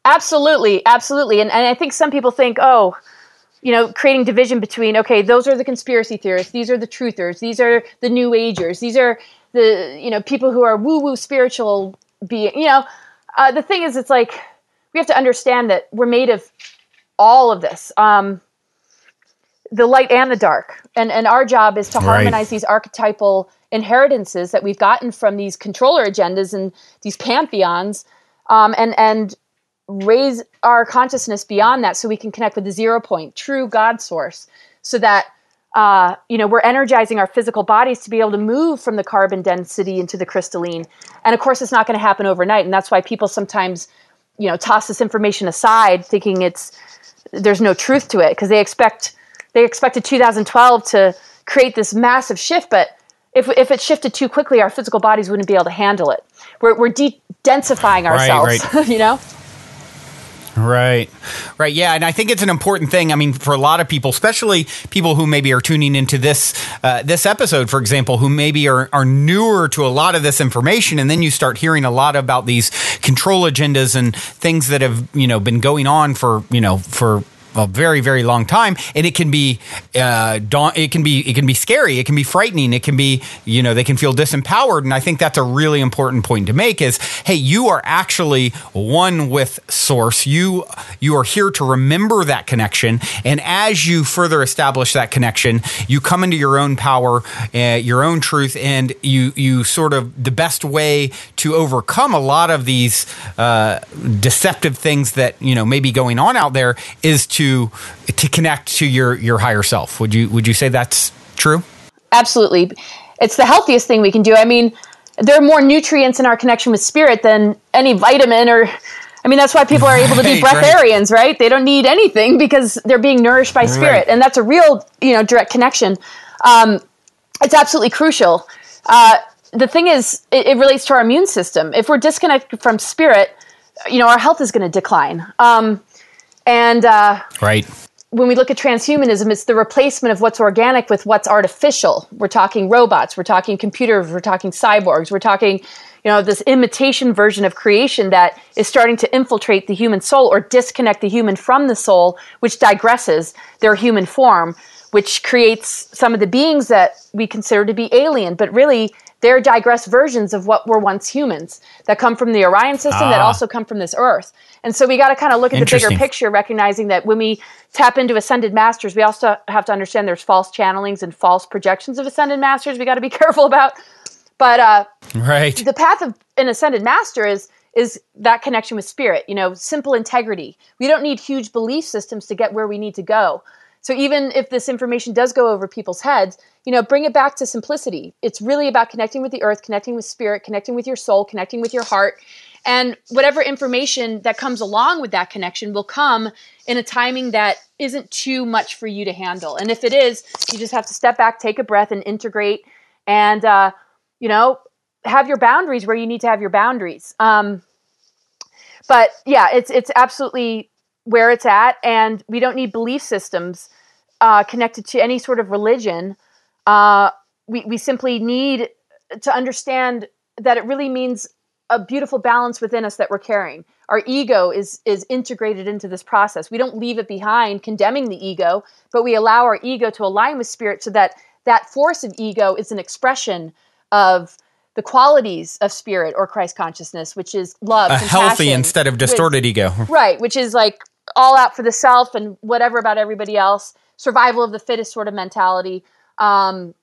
[SPEAKER 3] absolutely, absolutely. And and I think some people think, oh, you know, creating division between okay, those are the conspiracy theorists, these are the truthers, these are the new agers, these are the you know people who are woo woo spiritual being. You know, uh, the thing is, it's like we have to understand that we're made of all of this. Um, the light and the dark. And and our job is to
[SPEAKER 2] Right.
[SPEAKER 3] harmonize these archetypal inheritances that we've gotten from these controller agendas and these pantheons, um, and and raise our consciousness beyond that so we can connect with the zero point, true God source, so that uh, you know we're energizing our physical bodies to be able to move from the carbon density into the crystalline. And of course, it's not going to happen overnight, and that's why people sometimes you know toss this information aside, thinking it's there's no truth to it because they expect they expected 2012 to create this massive shift, but if, if it shifted too quickly, our physical bodies wouldn't be able to handle it. We're, we're de-densifying ourselves,
[SPEAKER 2] right. [laughs]
[SPEAKER 3] you know?
[SPEAKER 2] Right. Right. Yeah. And I think it's an important thing. I mean, for a lot of people, especially people who maybe are tuning into this, uh, this episode, for example, who maybe are, are newer to a lot of this information. And then you start hearing a lot about these control agendas and things that have, you know, been going on for, you know, for, a very very long time and it can be uh daun- it can be it can be scary it can be frightening it can be you know they can feel disempowered and i think that's a really important point to make is hey you are actually one with source. You you are here to remember that connection and as you further establish that connection you come into your own power uh, your own truth and you you sort of the best way to overcome a lot of these uh, deceptive things that you know may be going on out there is to to connect to your your higher self would you would you say that's true
[SPEAKER 3] Absolutely. It's the healthiest thing we can do. I mean, there are more nutrients in our connection with spirit than any vitamin or I mean, that's why people are able to be [laughs]
[SPEAKER 2] Right, right.
[SPEAKER 3] breatharians, right? They don't need anything because they're being nourished by spirit.
[SPEAKER 2] Right.
[SPEAKER 3] And that's a real, you know, direct connection. Um, it's absolutely crucial. Uh, the thing is, it, it relates to our immune system. If we're disconnected from spirit, you know, our health is going to decline. Um, and uh,
[SPEAKER 2] right
[SPEAKER 3] when we look at transhumanism, it's the replacement of what's organic with what's artificial. We're talking robots, we're talking computers, we're talking cyborgs, we're talking, you know, this imitation version of creation that is starting to infiltrate the human soul or disconnect the human from the soul, which digresses their human form, which creates some of the beings that we consider to be alien, but really they're digress versions of what were once humans that come from the Orion system that
[SPEAKER 2] Ah.
[SPEAKER 3] also come from this earth. And so we got to kind of look at the bigger picture, recognizing that when we tap into ascended masters, we also have to understand there's false channelings and false projections of ascended masters. We got to be [laughs] careful about. But uh,
[SPEAKER 2] right
[SPEAKER 3] the path of an ascended master is is that connection with spirit. You know, simple integrity. We don't need huge belief systems to get where we need to go. So even if this information does go over people's heads, you know, bring it back to simplicity. It's really about connecting with the earth, connecting with spirit, connecting with your soul, connecting with your heart. And whatever information that comes along with that connection will come in a timing that isn't too much for you to handle. And if it is, you just have to step back, take a breath, and integrate. And uh, you know, have your boundaries where you need to have your boundaries. Um, but yeah, it's it's absolutely where it's at, and we don't need belief systems uh, connected to any sort of religion. Uh, we we simply need to understand that it really means a beautiful balance within us that we're carrying. Our ego is is integrated into this process. We don't leave it behind, condemning the ego, but we allow our ego to align with spirit, so that that force of ego is an expression of the qualities of spirit or Christ consciousness, which is love,
[SPEAKER 2] a healthy instead of
[SPEAKER 3] which-
[SPEAKER 2] distorted ego
[SPEAKER 3] right? Which is like all out for the self and whatever about everybody else, survival of the fittest sort of mentality, um,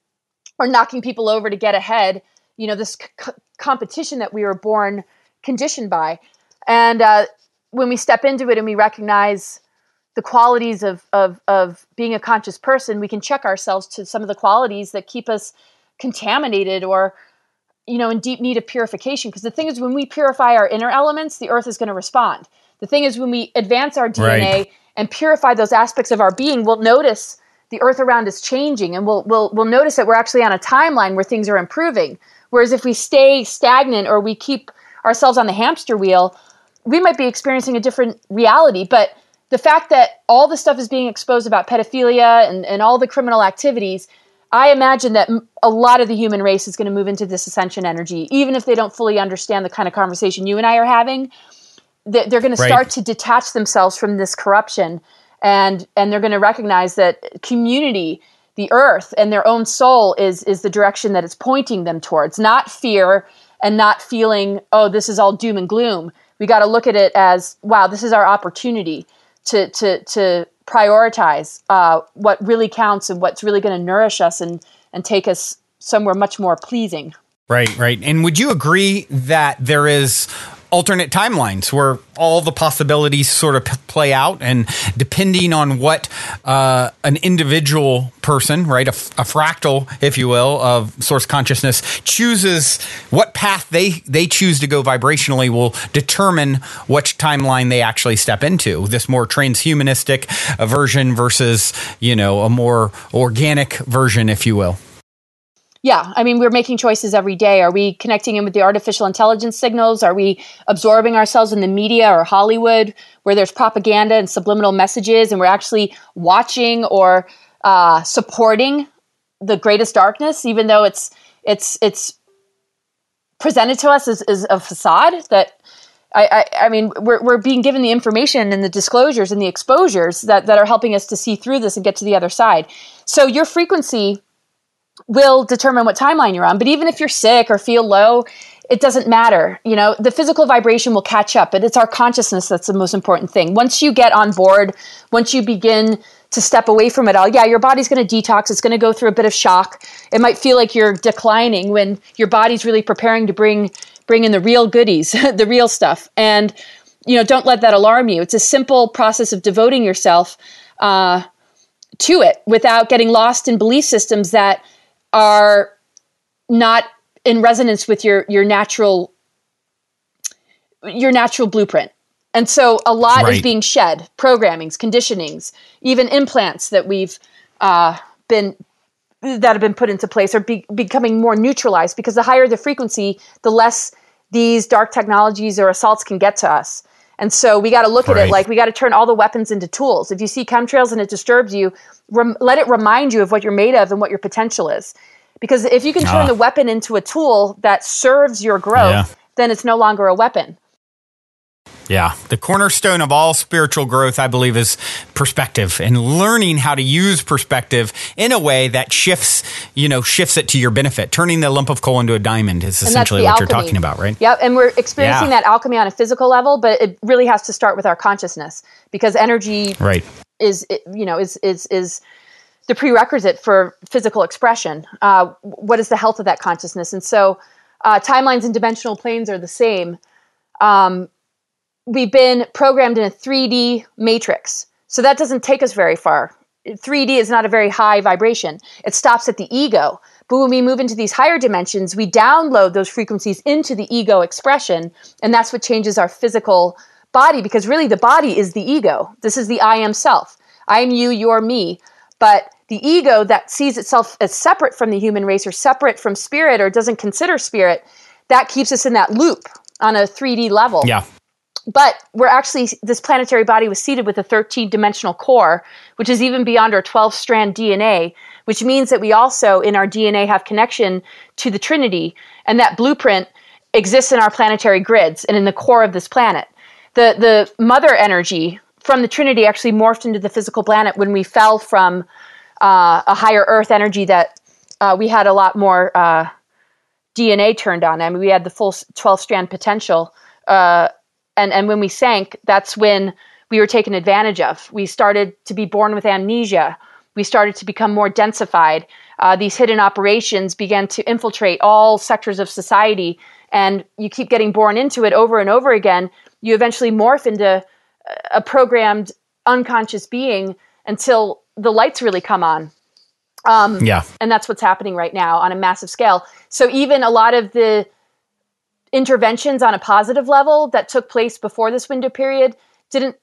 [SPEAKER 3] or knocking people over to get ahead. You know, this c- competition that we were born conditioned by, and uh, when we step into it and we recognize the qualities of, of of being a conscious person, we can check ourselves to some of the qualities that keep us contaminated or you know in deep need of purification. Because the thing is when we purify our inner elements the earth is going to respond the thing is when we advance our dna
[SPEAKER 2] Right.
[SPEAKER 3] and purify those aspects of our being we'll notice the earth around us changing and we'll, we'll, we'll notice that we're actually on a timeline where things are improving whereas if we stay stagnant or we keep ourselves on the hamster wheel we might be experiencing a different reality but the fact that all the stuff is being exposed about pedophilia and, and all the criminal activities, I imagine that a lot of the human race is going to move into this ascension energy, even if they don't fully understand the kind of conversation you and I are having. They're going to start to detach themselves from this corruption, and and they're going to recognize that community, the earth, and their own soul is is the direction that it's pointing them towards, not fear and not feeling, oh, this is all doom and gloom. We got to look at it as, wow, this is our opportunity to to to prioritize uh, what really counts and what's really going to nourish us and and take us somewhere much more pleasing.
[SPEAKER 2] Right, right. And would you agree that there is alternate timelines where all the possibilities sort of p- play out and depending on what uh, an individual person right a, f- a fractal if you will of source consciousness chooses what path they they choose to go vibrationally will determine which timeline they actually step into. This more transhumanistic version versus you know a more organic version if you will
[SPEAKER 3] yeah, I mean, we're making choices every day. Are we connecting in with the artificial intelligence signals? Are we absorbing ourselves in the media or Hollywood where there's propaganda and subliminal messages and we're actually watching or uh, supporting the greatest darkness, even though it's it's it's presented to us as, as a facade that I, I, I, mean, we're, we're being given the information and the disclosures and the exposures that, that are helping us to see through this and get to the other side. So your frequency will determine what timeline you're on. But even if you're sick or feel low, it doesn't matter. You know, the physical vibration will catch up, but it's our consciousness that's the most important thing. Once you get on board, once you begin to step away from it all, yeah, your body's going to detox. It's going to go through a bit of shock. It might feel like you're declining when your body's really preparing to bring bring in the real goodies, [laughs] the real stuff. And you know, don't let that alarm you. It's a simple process of devoting yourself uh, to it without getting lost in belief systems that are not in resonance with your your natural your natural blueprint. And so a lot right. is being shed, programmings, conditionings, even implants that we've uh, been that have been put into place are be- becoming more neutralized because the higher the frequency, the less these dark technologies or assaults can get to us. And so we got to look right. at it like we got to turn all the weapons into tools. If you see chemtrails and it disturbs you, rem- let it remind you of what you're made of and what your potential is. Because if you can turn ah. the weapon into a tool that serves your growth, yeah. then it's no longer a weapon.
[SPEAKER 2] Yeah. The cornerstone of all spiritual growth, I believe, is perspective and learning how to use perspective in a way that shifts, you know, shifts it to your benefit. Turning the lump of coal into a diamond is essentially what alchemy. you're talking about, right?
[SPEAKER 3] Yep. And we're experiencing yeah. that alchemy on a physical level, but it really has to start with our consciousness because energy
[SPEAKER 2] right.
[SPEAKER 3] is, you know, is, is, is, the prerequisite for physical expression. Uh, what is the health of that consciousness? And so, uh, timelines and dimensional planes are the same. Um, we've been programmed in a 3D matrix, so that doesn't take us very far. 3D is not a very high vibration. It stops at the ego. But when we move into these higher dimensions, we download those frequencies into the ego expression, and that's what changes our physical body because really the body is the ego. This is the I am self. I am you, you're me. But the ego that sees itself as separate from the human race or separate from spirit or doesn't consider spirit, that keeps us in that loop on a 3D level.
[SPEAKER 2] Yeah.
[SPEAKER 3] But we're actually, this planetary body was seeded with a 13 dimensional core, which is even beyond our 12 strand DNA, which means that we also in our DNA have connection to the Trinity, and that blueprint exists in our planetary grids and in the core of this planet. The, the mother energy from the Trinity actually morphed into the physical planet when we fell from uh, a higher Earth energy that uh, we had a lot more uh, DNA turned on. I mean, we had the full 12 strand potential. Uh, and, and when we sank, that's when we were taken advantage of. We started to be born with amnesia. We started to become more densified. Uh, these hidden operations began to infiltrate all sectors of society. And you keep getting born into it over and over again. You eventually morph into a programmed unconscious being until the lights really come on.
[SPEAKER 2] Um, yeah.
[SPEAKER 3] And that's what's happening right now on a massive scale. So even a lot of the interventions on a positive level that took place before this window period didn't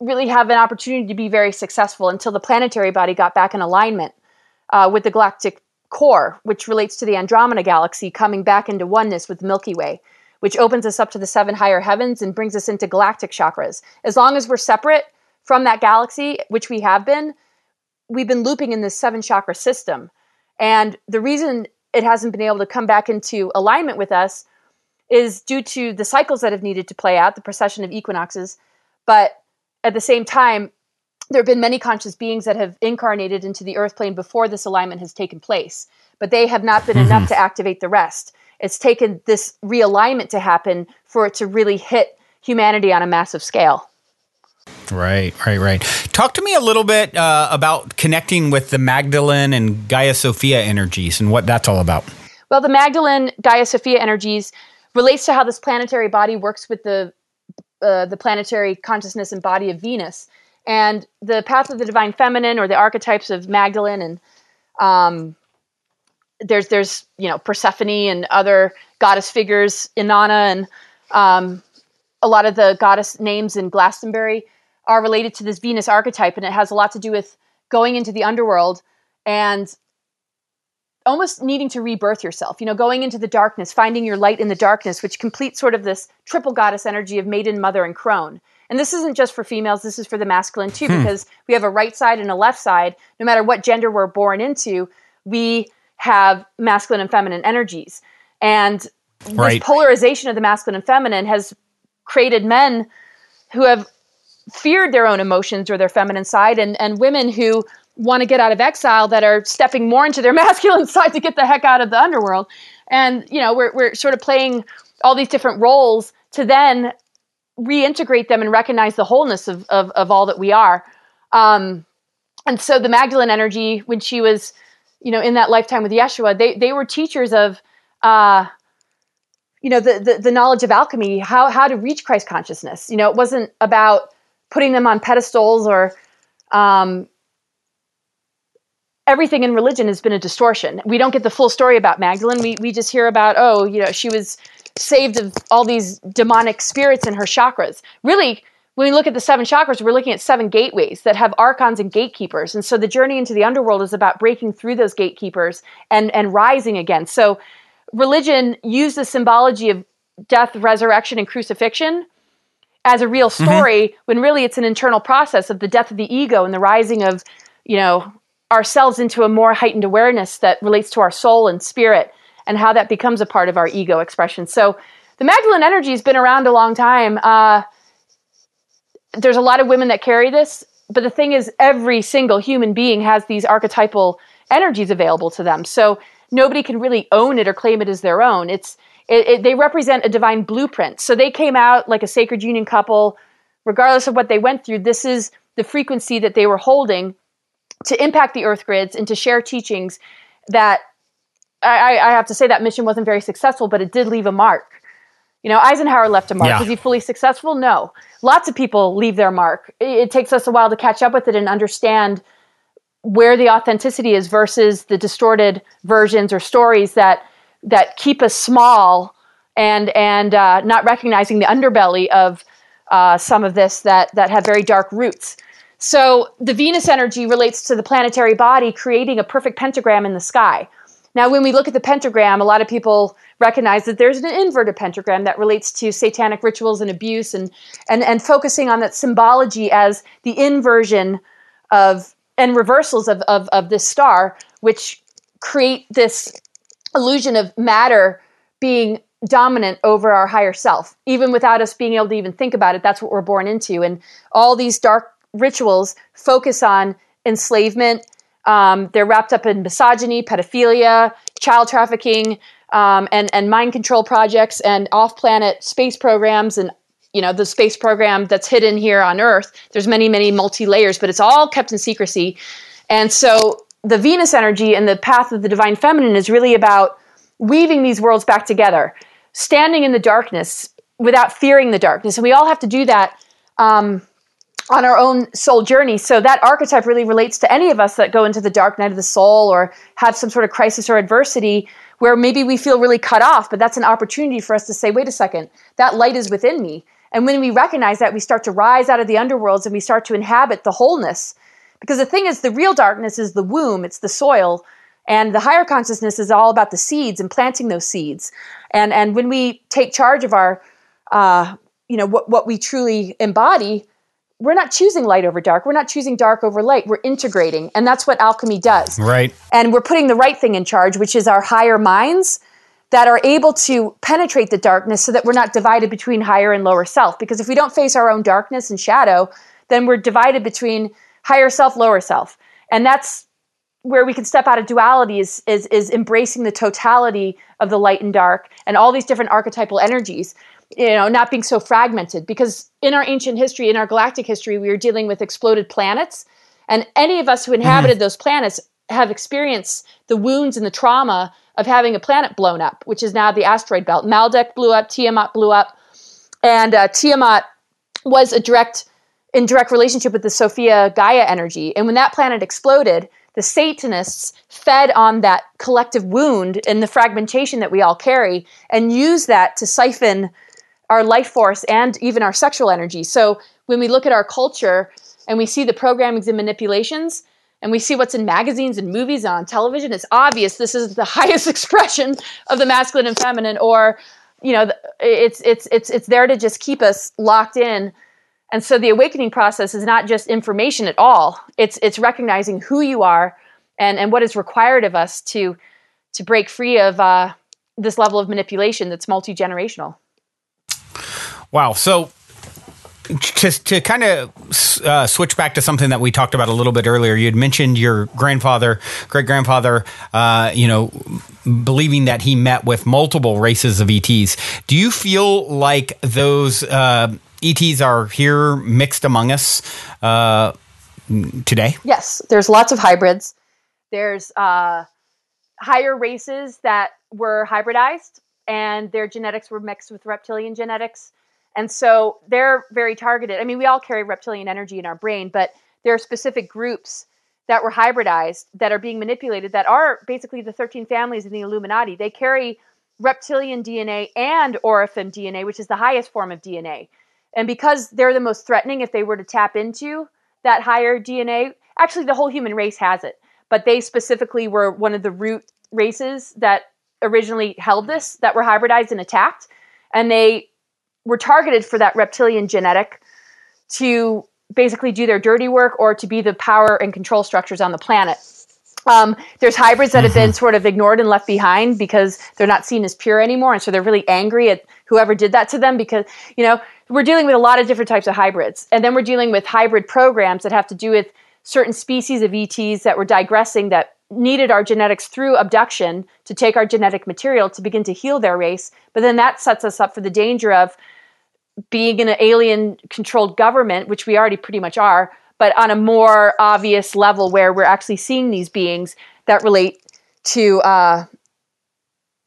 [SPEAKER 3] really have an opportunity to be very successful until the planetary body got back in alignment uh, with the galactic core, which relates to the Andromeda galaxy coming back into oneness with the Milky Way, which opens us up to the seven higher heavens and brings us into galactic chakras. As long as we're separate from that galaxy, which we have been, we've been looping in this seven chakra system. And the reason it hasn't been able to come back into alignment with us is due to the cycles that have needed to play out, the precession of equinoxes. But at the same time, there have been many conscious beings that have incarnated into the earth plane before this alignment has taken place, but they have not been mm-hmm. enough to activate the rest. It's taken this realignment to happen for it to really hit humanity on a massive scale.
[SPEAKER 2] Right, right, right. Talk to me a little bit uh, about connecting with the Magdalene and Gaia Sophia energies and what that's all about.
[SPEAKER 3] Well, the Magdalene Gaia Sophia energies relates to how this planetary body works with the uh, the planetary consciousness and body of Venus, and the path of the divine feminine or the archetypes of Magdalene and um, there's there's you know Persephone and other goddess figures, Inanna and um, a lot of the goddess names in Glastonbury are related to this Venus archetype, and it has a lot to do with going into the underworld and almost needing to rebirth yourself. You know, going into the darkness, finding your light in the darkness, which completes sort of this triple goddess energy of maiden, mother, and crone. And this isn't just for females, this is for the masculine too, hmm. because we have a right side and a left side. No matter what gender we're born into, we have masculine and feminine energies. And right. this polarization of the masculine and feminine has created men who have feared their own emotions or their feminine side and, and women who want to get out of exile that are stepping more into their [laughs] masculine side to get the heck out of the underworld. And, you know, we're, we're sort of playing all these different roles to then reintegrate them and recognize the wholeness of, of, of all that we are. Um, and so the Magdalene energy, when she was you know, in that lifetime with Yeshua, they they were teachers of, uh, you know, the, the the knowledge of alchemy, how how to reach Christ consciousness. You know, it wasn't about putting them on pedestals or um, everything in religion has been a distortion. We don't get the full story about Magdalene. We we just hear about oh, you know, she was saved of all these demonic spirits in her chakras. Really, when we look at the seven chakras, we're looking at seven gateways that have archons and gatekeepers. And so the journey into the underworld is about breaking through those gatekeepers and, and rising again. So religion used the symbology of death, resurrection, and crucifixion as a real mm-hmm. story mm-hmm. when really it's an internal process of the death of the ego and the rising of, you know, ourselves into a more heightened awareness that relates to our soul and spirit and how that becomes a part of our ego expression. So the Magdalene energy has been around a long time. Uh, there's a lot of women that carry this, but the thing is, every single human being has these archetypal energies available to them. So nobody can really own it or claim it as their own. It's it, it, they represent a divine blueprint. So they came out like a sacred union couple, regardless of what they went through. This is the frequency that they were holding to impact the earth grids and to share teachings that I, I have to say that mission wasn't very successful, but it did leave a mark. You know, Eisenhower left a mark. Yeah. Was he fully successful? No. Lots of people leave their mark. It, it takes us a while to catch up with it and understand where the authenticity is versus the distorted versions or stories that that keep us small and and uh, not recognizing the underbelly of uh, some of this that that have very dark roots. So the Venus energy relates to the planetary body creating a perfect pentagram in the sky. Now, when we look at the pentagram, a lot of people recognize that there's an inverted pentagram that relates to satanic rituals and abuse and, and, and focusing on that symbology as the inversion of and reversals of, of, of this star, which create this illusion of matter being dominant over our higher self, even without us being able to even think about it. That's what we're born into. And all these dark rituals focus on enslavement, um, they're wrapped up in misogyny, pedophilia, child trafficking, um, and and mind control projects and off-planet space programs and you know the space program that's hidden here on Earth. There's many many multi layers, but it's all kept in secrecy. And so the Venus energy and the path of the divine feminine is really about weaving these worlds back together, standing in the darkness without fearing the darkness, and we all have to do that. Um, on our own soul journey. So that archetype really relates to any of us that go into the dark night of the soul or have some sort of crisis or adversity where maybe we feel really cut off, but that's an opportunity for us to say, wait a second, that light is within me. And when we recognize that, we start to rise out of the underworlds and we start to inhabit the wholeness. Because the thing is, the real darkness is the womb, it's the soil. And the higher consciousness is all about the seeds and planting those seeds. And, and when we take charge of our, uh, you know, what, what we truly embody, we're not choosing light over dark. We're not choosing dark over light. We're integrating. And that's what alchemy does.
[SPEAKER 2] Right.
[SPEAKER 3] And we're putting the right thing in charge, which is our higher minds that are able to penetrate the darkness so that we're not divided between higher and lower self. Because if we don't face our own darkness and shadow, then we're divided between higher self, lower self. And that's where we can step out of duality is, is, is embracing the totality of the light and dark and all these different archetypal energies you know not being so fragmented because in our ancient history in our galactic history we were dealing with exploded planets and any of us who inhabited mm-hmm. those planets have experienced the wounds and the trauma of having a planet blown up which is now the asteroid belt maldek blew up tiamat blew up and uh, tiamat was a direct in direct relationship with the sophia gaia energy and when that planet exploded the Satanists fed on that collective wound and the fragmentation that we all carry and use that to siphon our life force and even our sexual energy. So when we look at our culture and we see the programmings and manipulations, and we see what's in magazines and movies and on television, it's obvious this is the [laughs] highest expression of the masculine and feminine, or you know, it's it's it's it's there to just keep us locked in and so the awakening process is not just information at all. It's it's recognizing who you are and and what is required of us to to break free of uh, this level of manipulation that's multi generational.
[SPEAKER 2] Wow. So just to kind of uh, switch back to something that we talked about a little bit earlier, you had mentioned your grandfather, great grandfather, uh, you know, believing that he met with multiple races of ETs. Do you feel like those uh, ETs are here mixed among us uh, today?
[SPEAKER 3] Yes, there's lots of hybrids. There's uh, higher races that were hybridized and their genetics were mixed with reptilian genetics. And so they're very targeted. I mean, we all carry reptilian energy in our brain, but there are specific groups that were hybridized that are being manipulated that are basically the 13 families in the Illuminati. They carry reptilian DNA and Oraphim DNA, which is the highest form of DNA. And because they're the most threatening, if they were to tap into that higher DNA, actually, the whole human race has it. But they specifically were one of the root races that originally held this, that were hybridized and attacked. And they were targeted for that reptilian genetic to basically do their dirty work or to be the power and control structures on the planet. Um, there's hybrids that have been mm-hmm. sort of ignored and left behind because they're not seen as pure anymore. And so they're really angry at whoever did that to them because, you know, we're dealing with a lot of different types of hybrids. And then we're dealing with hybrid programs that have to do with certain species of ETs that were digressing that needed our genetics through abduction to take our genetic material to begin to heal their race. But then that sets us up for the danger of being in an alien controlled government, which we already pretty much are, but on a more obvious level where we're actually seeing these beings that relate to uh,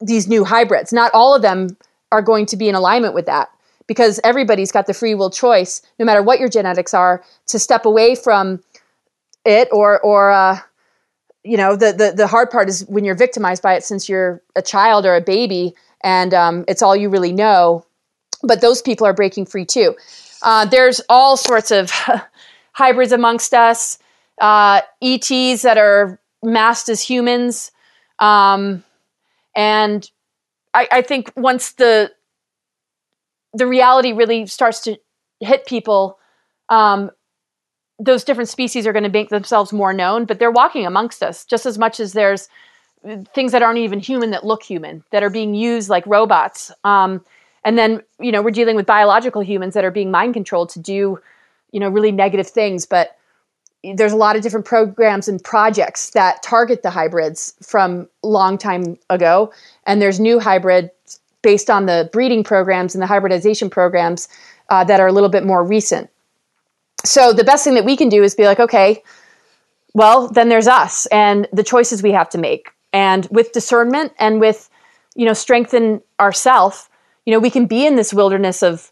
[SPEAKER 3] these new hybrids. Not all of them are going to be in alignment with that because everybody's got the free will choice, no matter what your genetics are, to step away from it or or uh, you know the, the the hard part is when you're victimized by it since you're a child or a baby and um, it's all you really know. But those people are breaking free too. Uh, there's all sorts of [laughs] hybrids amongst us, uh, ETs that are masked as humans, um, and I, I think once the the reality really starts to hit people, um, those different species are going to make themselves more known. But they're walking amongst us just as much as there's things that aren't even human that look human that are being used like robots. Um, and then you know we're dealing with biological humans that are being mind controlled to do you know really negative things. But there's a lot of different programs and projects that target the hybrids from long time ago, and there's new hybrid based on the breeding programs and the hybridization programs uh, that are a little bit more recent. So the best thing that we can do is be like, okay, well, then there's us and the choices we have to make. And with discernment and with, you know, strengthen ourself, you know, we can be in this wilderness of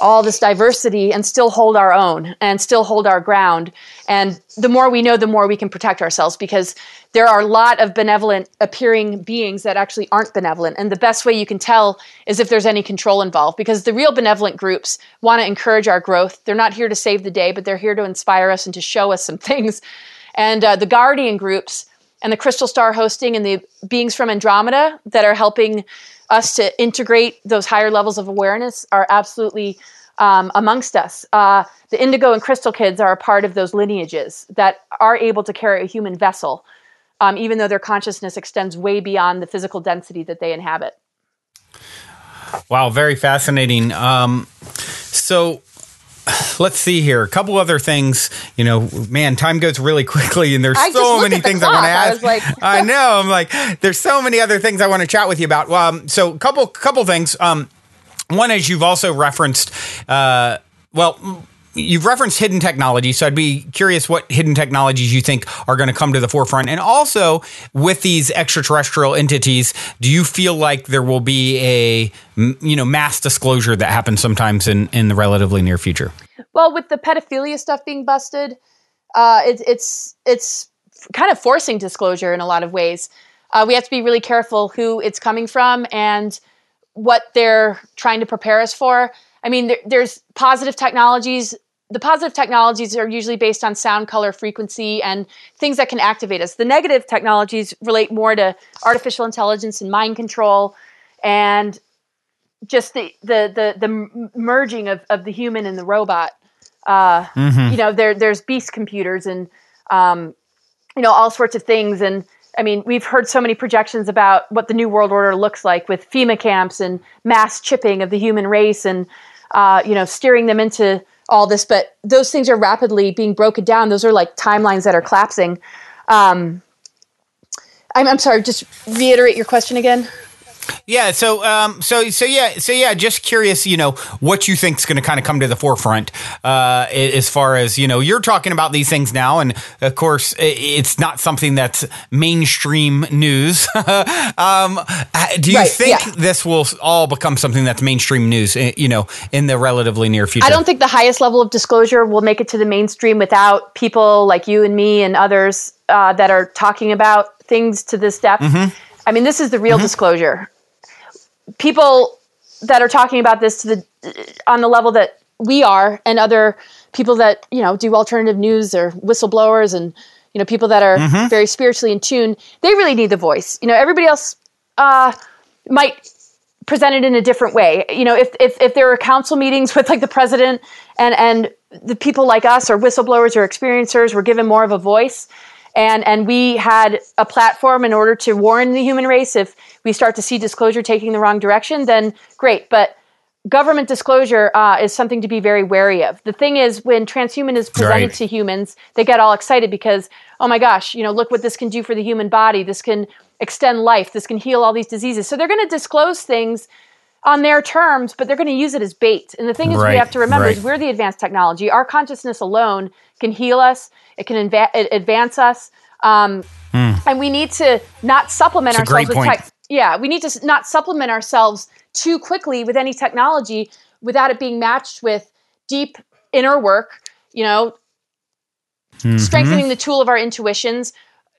[SPEAKER 3] all this diversity and still hold our own and still hold our ground. And the more we know, the more we can protect ourselves because there are a lot of benevolent appearing beings that actually aren't benevolent. And the best way you can tell is if there's any control involved because the real benevolent groups want to encourage our growth. They're not here to save the day, but they're here to inspire us and to show us some things. And uh, the guardian groups and the crystal star hosting and the beings from Andromeda that are helping us to integrate those higher levels of awareness are absolutely um, amongst us. Uh, the indigo and crystal kids are a part of those lineages that are able to carry a human vessel, um, even though their consciousness extends way beyond the physical density that they inhabit.
[SPEAKER 2] Wow, very fascinating. Um, so [sighs] let's see here. A couple other things. You know, man, time goes really [laughs] quickly, and there's
[SPEAKER 3] I
[SPEAKER 2] so many things I want to
[SPEAKER 3] clock. I
[SPEAKER 2] ask.
[SPEAKER 3] was like- [laughs]
[SPEAKER 2] I know. I'm like, there's so many other things I want to chat with you about. Um, so, couple couple things. Um, one is you've also referenced. Uh, well. You've referenced hidden technology, so I'd be curious what hidden technologies you think are going to come to the forefront. And also, with these extraterrestrial entities, do you feel like there will be a you know mass disclosure that happens sometimes in in the relatively near future?
[SPEAKER 3] Well, with the pedophilia stuff being busted, uh, it's it's it's kind of forcing disclosure in a lot of ways. Uh, we have to be really careful who it's coming from and what they're trying to prepare us for. I mean, there, there's positive technologies. The positive technologies are usually based on sound, color, frequency, and things that can activate us. The negative technologies relate more to artificial intelligence and mind control, and just the the the, the merging of, of the human and the robot. Uh, You know, there there's beast computers and um, you know all sorts of things. And I mean, we've heard so many projections about what the new world order looks like with FEMA camps and mass chipping of the human race, and uh, you know, steering them into all this. But those things are rapidly being broken down. Those are like timelines that are collapsing. Um, I'm, I'm sorry. Just reiterate your question again.
[SPEAKER 2] Yeah. So, um, so, so yeah, so yeah, just curious, you know, what you think is going to kind of come to the forefront, uh, as far as, you know, you're talking about these things now. And of course, it's not something that's mainstream news. [laughs] um, do you
[SPEAKER 3] Right,
[SPEAKER 2] think
[SPEAKER 3] yeah.
[SPEAKER 2] this will all become something that's mainstream news, eh, you know, in the relatively near future?
[SPEAKER 3] I don't think the highest level of disclosure will make it to the mainstream without people like you and me and others uh, that are talking about things to this depth. I mean, this is the real disclosure. People that are talking about this to the on the level that we are, and other people that you know do alternative news or whistleblowers, and you know people that are very spiritually in tune. They really need the voice. You know, everybody else uh, might present it in a different way. You know, if if if there are council meetings with like the president and and the people like us or whistleblowers or experiencers were given more of a voice and and we had a platform in order to warn the human race if we start to see disclosure taking the wrong direction, then great. But government disclosure uh, is something to be very wary of. The thing is, when transhuman is presented
[SPEAKER 2] Right.
[SPEAKER 3] to humans, they get all excited because, oh my gosh, you know, look what this can do for the human body. This can extend life. This can heal all these diseases. So they're going to disclose things on their terms, but they're going to use it as bait. And the thing is,
[SPEAKER 2] Right,
[SPEAKER 3] we have to remember
[SPEAKER 2] right.
[SPEAKER 3] is we're the advanced technology. Our consciousness alone can heal us. It can it advance us. Um, And we need to not supplement.
[SPEAKER 2] It's
[SPEAKER 3] ourselves with tech. Yeah, we need to not supplement ourselves too quickly with any technology without it being matched with deep inner work. You know,
[SPEAKER 2] Mm-hmm.
[SPEAKER 3] strengthening the tool of our intuitions.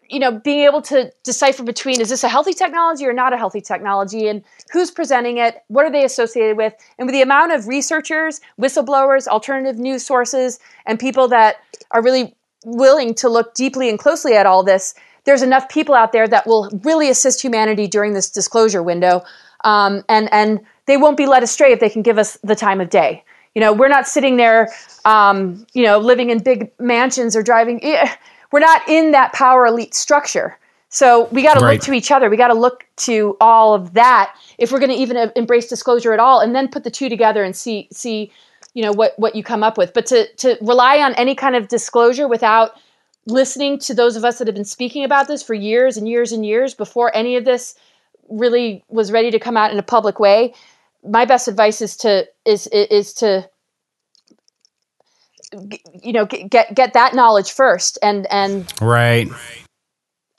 [SPEAKER 3] You know, being able to decipher between is this a healthy technology or not a healthy technology, and who's presenting it, what are they associated with, and with the amount of researchers, whistleblowers, alternative news sources, and people that are really willing to look deeply and closely at all this, there's enough people out there that will really assist humanity during this disclosure window, um, and and they won't be led astray if they can give us the time of day. You know, we're not sitting there, um, you know, living in big mansions or driving. eh, We're not in that power elite structure. So we got to
[SPEAKER 2] Right.
[SPEAKER 3] look to each other. We got to look to all of that if we're going to even embrace disclosure at all, and then put the two together and see see, you know, what what you come up with. But to to rely on any kind of disclosure without listening to those of us that have been speaking about this for years and years and years before any of this really was ready to come out in a public way my best advice is to is is to you know get get that knowledge first and and
[SPEAKER 2] Right.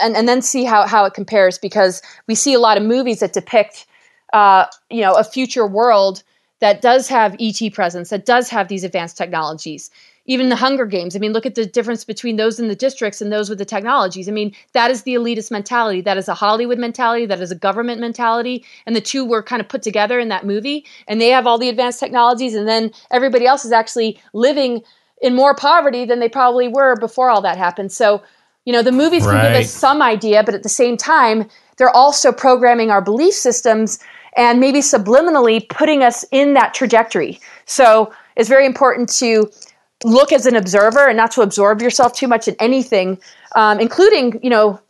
[SPEAKER 3] and and then see how how it compares because we see a lot of movies that depict uh, you know a future world that does have ET presence that does have these advanced technologies. Even the Hunger Games. I mean, look at the difference between those in the districts and those with the technologies. I mean, that is the elitist mentality. That is a Hollywood mentality. That is a government mentality. And the two were kind of put together in that movie. And they have all the advanced technologies, and then everybody else is actually living in more poverty than they probably were before all that happened. So, you know, the movies can give us some idea, but at the same time, they're also programming our belief systems and maybe subliminally putting us in that trajectory. So, it's very important to look as an observer and not to absorb yourself too much in anything, um, including you know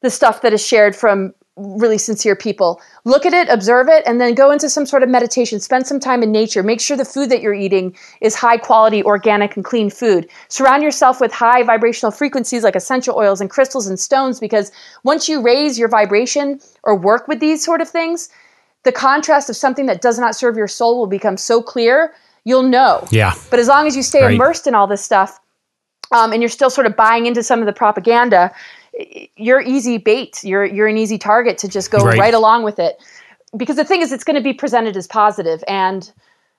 [SPEAKER 3] the stuff that is shared from really sincere people. Look at it, observe it, and then go into some sort of meditation. Spend some time in nature. Make sure the food that you're eating is high quality, organic, and clean food. Surround yourself with high vibrational frequencies like essential oils and crystals and stones because once you raise your vibration or work with these sort of things, the contrast of something that does not serve your soul will become so clear, you'll know.
[SPEAKER 2] Yeah.
[SPEAKER 3] But as long as you stay
[SPEAKER 2] Right.
[SPEAKER 3] immersed in all this stuff, um, and you're still sort of buying into some of the propaganda, you're easy bait. You're you're an easy target to just go
[SPEAKER 2] Right.
[SPEAKER 3] right, along with it. Because the thing is, it's going to be presented as positive, and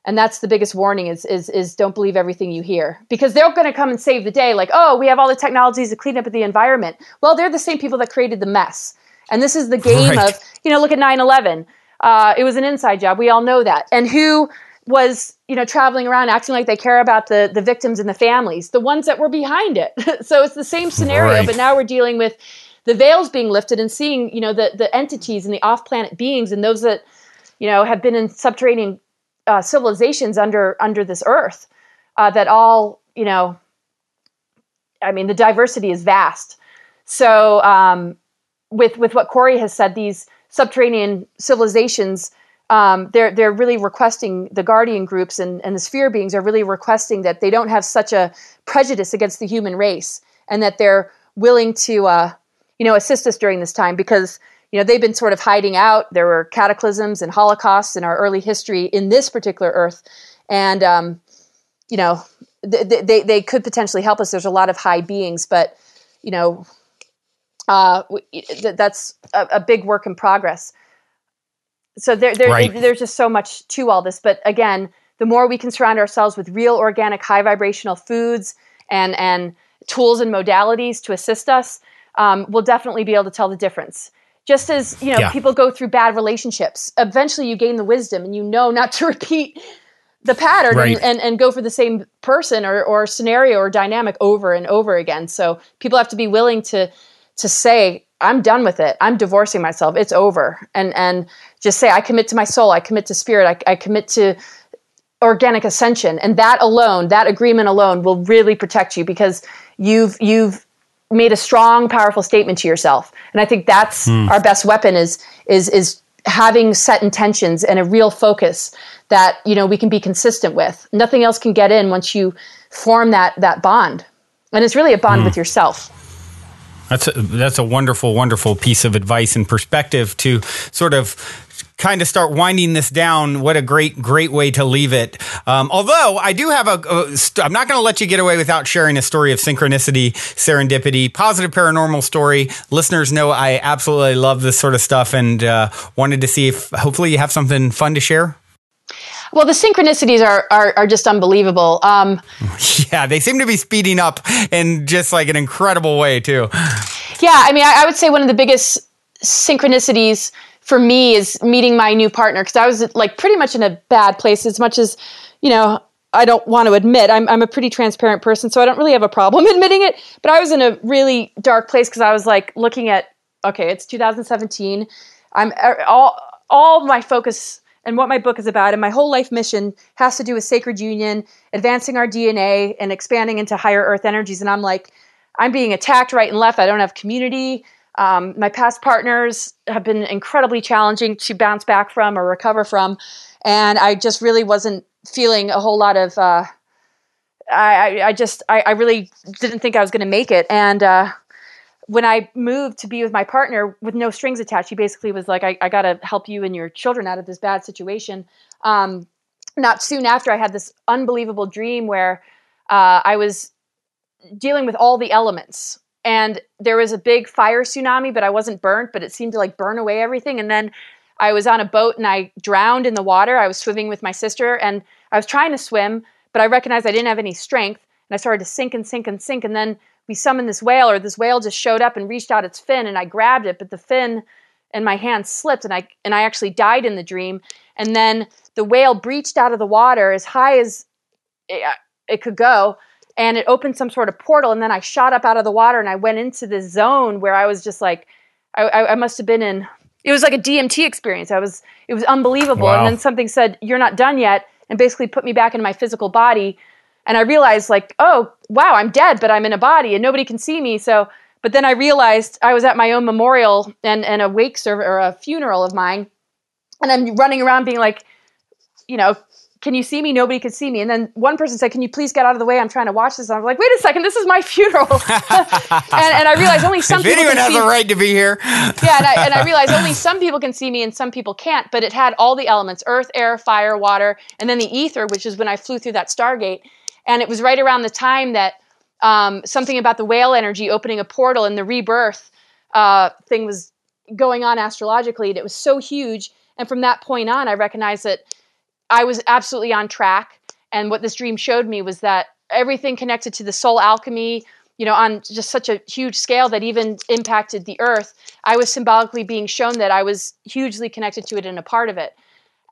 [SPEAKER 3] and that's the biggest warning is is is don't believe everything you hear because they're going to come and save the day. Like, oh, we have all the technologies to clean up the environment. Well, they're the same people that created the mess, and this is the game
[SPEAKER 2] Right.
[SPEAKER 3] of you know look at 9-11 uh, it was an inside job. We all know that. And who was you know traveling around acting like they care about the the victims and the families? The ones that were behind it. [laughs] So it's the same scenario
[SPEAKER 2] Right.
[SPEAKER 3] but now we're dealing with the veils being lifted and seeing you know the the entities and the off-planet beings and those that you know have been in subterranean uh, civilizations under under this earth uh, that all you know i mean the diversity is vast. So um, with with what Corey has said, these subterranean civilizations, um, they're they're really requesting the guardian groups and, and the sphere beings are really requesting that they don't have such a prejudice against the human race, and that they're willing to uh, you know assist us during this time because you know they've been sort of hiding out. There were cataclysms and holocausts in our early history in this particular Earth, and um, you know they, they they could potentially help us. There's a lot of high beings, but you know uh, that's a, a big work in progress. So there, there,
[SPEAKER 2] Right.
[SPEAKER 3] there's just so much to all this. But again, the more we can surround ourselves with real, organic, high vibrational foods and and tools and modalities to assist us, um, we'll definitely be able to tell the difference. Just as you know,
[SPEAKER 2] Yeah.
[SPEAKER 3] people go through bad relationships. Eventually, you gain the wisdom, and you know not to [laughs] repeat the pattern
[SPEAKER 2] Right.
[SPEAKER 3] and, and, and go for the same person or, or scenario or dynamic over and over again. So people have to be willing to to say, I'm done with it. I'm divorcing myself. It's over. And and just say, I commit to my soul. I commit to spirit. I, I commit to organic ascension. And that alone, that agreement alone will really protect you because you've you've made a strong, powerful statement to yourself. And I think that's hmm. our best weapon is is is having set intentions and a real focus that you know we can be consistent with. Nothing else can get in once you form that that bond. And it's really a bond hmm. with yourself.
[SPEAKER 2] That's a, that's a wonderful, wonderful piece of advice and perspective to sort of kind of start winding this down. What a great, great way to leave it. Um, although I do have a, I'm not going to let you get away without sharing a story of synchronicity, serendipity, positive paranormal story. Listeners know I absolutely love this sort of stuff and uh, wanted to see if hopefully you have something fun to share.
[SPEAKER 3] Well, the synchronicities are are, are just unbelievable. Um, [laughs]
[SPEAKER 2] Yeah, they seem to be speeding up in just like an incredible way too.
[SPEAKER 3] yeah, I mean, I, I would say one of the biggest synchronicities for me is meeting my new partner because I was like pretty much in a bad place. As much as you know, I don't want to admit I'm I'm a pretty transparent person, so I don't really have a problem [laughs] admitting it. But I was in a really dark place because I was like looking at okay, it's 2017. I'm er, all all my focus and what my book is about and my whole life mission has to do with sacred union, advancing our DNA and expanding into higher earth energies. And I'm like, I'm being attacked right and left. I don't have community. Um, my past partners have been incredibly challenging to bounce back from or recover from. And I just really wasn't feeling a whole lot of, uh, I, I, just, I, I really didn't think I was going to make it. And, uh, when I moved to be with my partner with no strings attached, he basically was like, I, I got to help you and your children out of this bad situation. Um, not soon after, I had this unbelievable dream where uh, I was dealing with all the elements. And there was a big fire tsunami, but I wasn't burnt, but it seemed to like burn away everything. And then I was on a boat and I drowned in the water. I was swimming with my sister and I was trying to swim, but I recognized I didn't have any strength. And I started to sink and sink and sink. And then we summoned this whale, or this whale just showed up and reached out its fin, and I grabbed it, but the fin and my hand slipped, and I and I actually died in the dream. And then the whale breached out of the water as high as it, uh, it could go, and it opened some sort of portal. And then I shot up out of the water, and I went into this zone where I was just like, I, I, I must have been in. It was like a DMT experience. I was. It was unbelievable.
[SPEAKER 2] Wow.
[SPEAKER 3] And then something said, "You're not done yet." and basically put me back in my physical body. And I realized, like, oh, wow, I'm dead, but I'm in a body and nobody can see me. So, but then I realized I was at my own memorial and, and a wake or a funeral of mine. And I'm running around being like, you know, can you see me? Nobody could see me. And then one person said, can you please get out of the way? I'm trying to watch this. And I'm like, wait a second, this is my funeral. [laughs] and, and, I realized only some [laughs]
[SPEAKER 2] if
[SPEAKER 3] people
[SPEAKER 2] anyone
[SPEAKER 3] can
[SPEAKER 2] has
[SPEAKER 3] see
[SPEAKER 2] a right to be here,
[SPEAKER 3] yeah, and I, and I [laughs] realized only some people can see me and some people can't, but it had all the elements earth, air, fire, water, and then the ether, which is when I flew through that Stargate. And it was right around the time that um, something about the whale energy opening a portal and the rebirth uh, thing was going on astrologically. And it was so huge. And from that point on, I recognized that I was absolutely on track. And what this dream showed me was that everything connected to the soul alchemy, you know, on just such a huge scale that even impacted the earth, I was symbolically being shown that I was hugely connected to it and a part of it.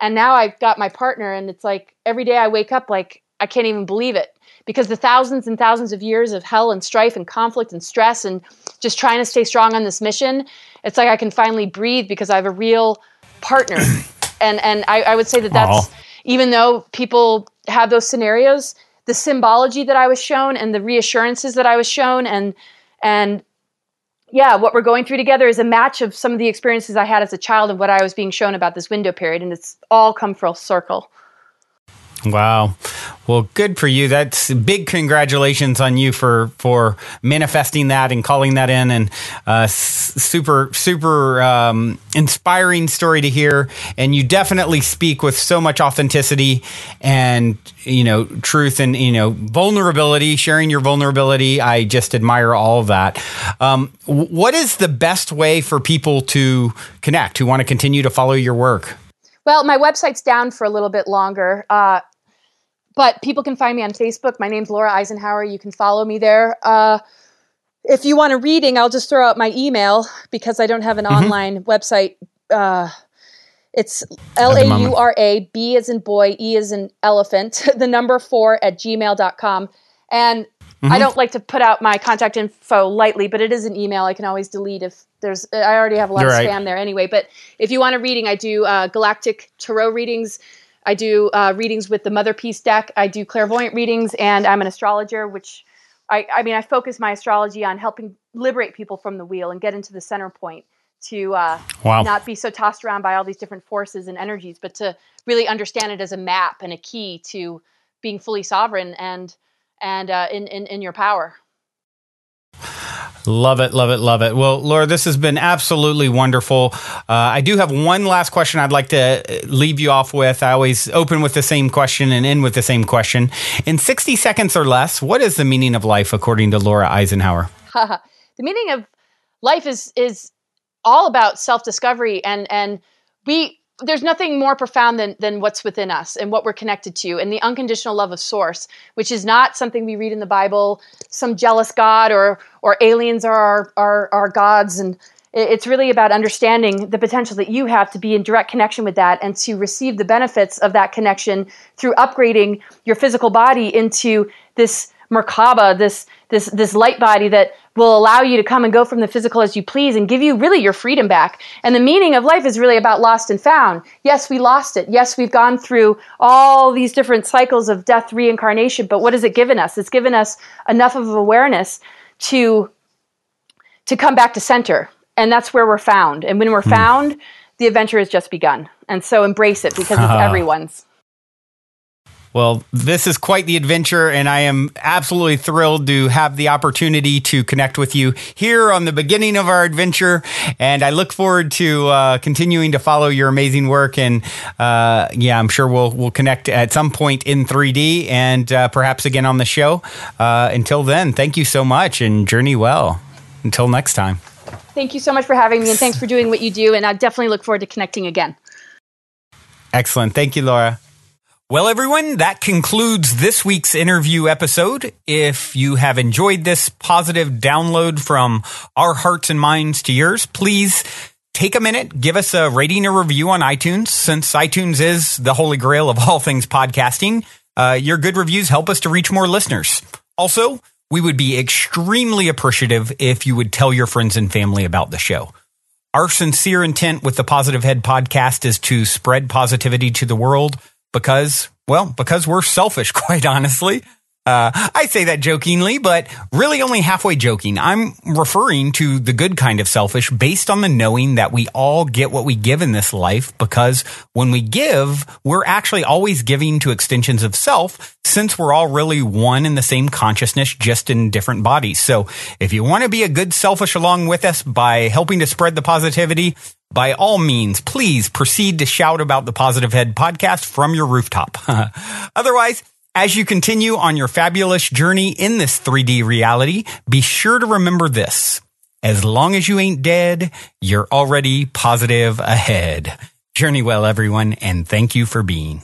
[SPEAKER 3] And now I've got my partner, and it's like every day I wake up, like, I can't even believe it because the thousands and thousands of years of hell and strife and conflict and stress and just trying to stay strong on this mission, it's like I can finally breathe because I have a real partner. [coughs] and and I, I would say that that's
[SPEAKER 2] Aw.
[SPEAKER 3] even though people have those scenarios, the symbology that I was shown and the reassurances that I was shown and and yeah, what we're going through together is a match of some of the experiences I had as a child and what I was being shown about this window period, and it's all come full circle.
[SPEAKER 2] Wow. Well, good for you. That's big congratulations on you for for manifesting that and calling that in, and uh, super super um, inspiring story to hear. And you definitely speak with so much authenticity and you know truth and you know vulnerability, sharing your vulnerability. I just admire all of that. Um, what is the best way for people to connect who want to continue to follow your work?
[SPEAKER 3] Well, my website's down for a little bit longer, uh, but people can find me on Facebook. My name's Laura Eisenhower. You can follow me there. Uh, if you want a reading, I'll just throw out my email because I don't have an online website. Uh, it's L A U R A, B as in boy, E as in elephant, [laughs] the number four at gmail.com. And I don't like to put out my contact info lightly, but it is an email. I can always delete if there's, I already have a lot
[SPEAKER 2] You're
[SPEAKER 3] of
[SPEAKER 2] right.
[SPEAKER 3] spam there anyway. But if you want a reading, I do uh, galactic tarot readings. I do uh, readings with the Mother Peace deck. I do clairvoyant readings, and I'm an astrologer, which I, I mean, I focus my astrology on helping liberate people from the wheel and get into the center point to uh,
[SPEAKER 2] Wow.
[SPEAKER 3] not be so tossed around by all these different forces and energies, but to really understand it as a map and a key to being fully sovereign and and uh, in, in in your power.
[SPEAKER 2] Love it, love it, love it. Well, Laura, this has been absolutely wonderful. Uh, I do have one last question I'd like to uh, leave you off with. I always open with the same question and end with the same question. In 60 seconds or less, what is the meaning of life according to Laura Eisenhower? [laughs]
[SPEAKER 3] the meaning of life is is all about self discovery and and we there's nothing more profound than than what's within us and what we're connected to and the unconditional love of source which is not something we read in the bible some jealous god or or aliens are our our, our gods. And it's really about understanding the potential that you have to be in direct connection with that and to receive the benefits of that connection through upgrading your physical body into this Merkaba, this this this light body that will allow you to come and go from the physical as you please and give you really your freedom back. And the meaning of life is really about lost and found. Yes, we lost it. Yes, we've gone through all these different cycles of death, reincarnation, but what has it given us? It's given us enough of awareness to to come back to center. And that's where we're found. And when we're hmm. found, the adventure has just begun. And so embrace it because it's [laughs] everyone's.
[SPEAKER 2] Well, this is quite the adventure, and I am absolutely thrilled to have the opportunity to connect with you here on the beginning of our adventure. And I look forward to uh, continuing to follow your amazing work. And uh, yeah, I'm sure we'll we'll connect at some point in 3D and uh, perhaps again on the show. Uh, until then, thank you so much, and journey well. Until next time.
[SPEAKER 3] Thank you so much for having me and thanks for doing what you do. And I definitely look forward to connecting again.
[SPEAKER 2] Excellent. Thank you, Laura. Well, everyone, that concludes this week's interview episode. If you have enjoyed this positive download from our hearts and minds to yours, please take a minute, give us a rating or review on iTunes, since iTunes is the holy grail of all things podcasting. Uh, your good reviews help us to reach more listeners. Also, we would be extremely appreciative if you would tell your friends and family about the show. Our sincere intent with the Positive Head podcast is to spread positivity to the world because Well, because we're selfish, [laughs] quite honestly. Uh, I say that jokingly, but really only halfway joking. I'm referring to the good kind of selfish based on the knowing that we all get what we give in this life because when we give, we're actually always giving to extensions of self since we're all really one in the same consciousness, just in different bodies. So if you want to be a good selfish along with us by helping to spread the positivity, by all means, please proceed to shout about the Positive Head podcast from your rooftop. [laughs] Otherwise, as you continue on your fabulous journey in this 3D reality, be sure to remember this. As long as you ain't dead, you're already positive ahead. Journey well, everyone, and thank you for being.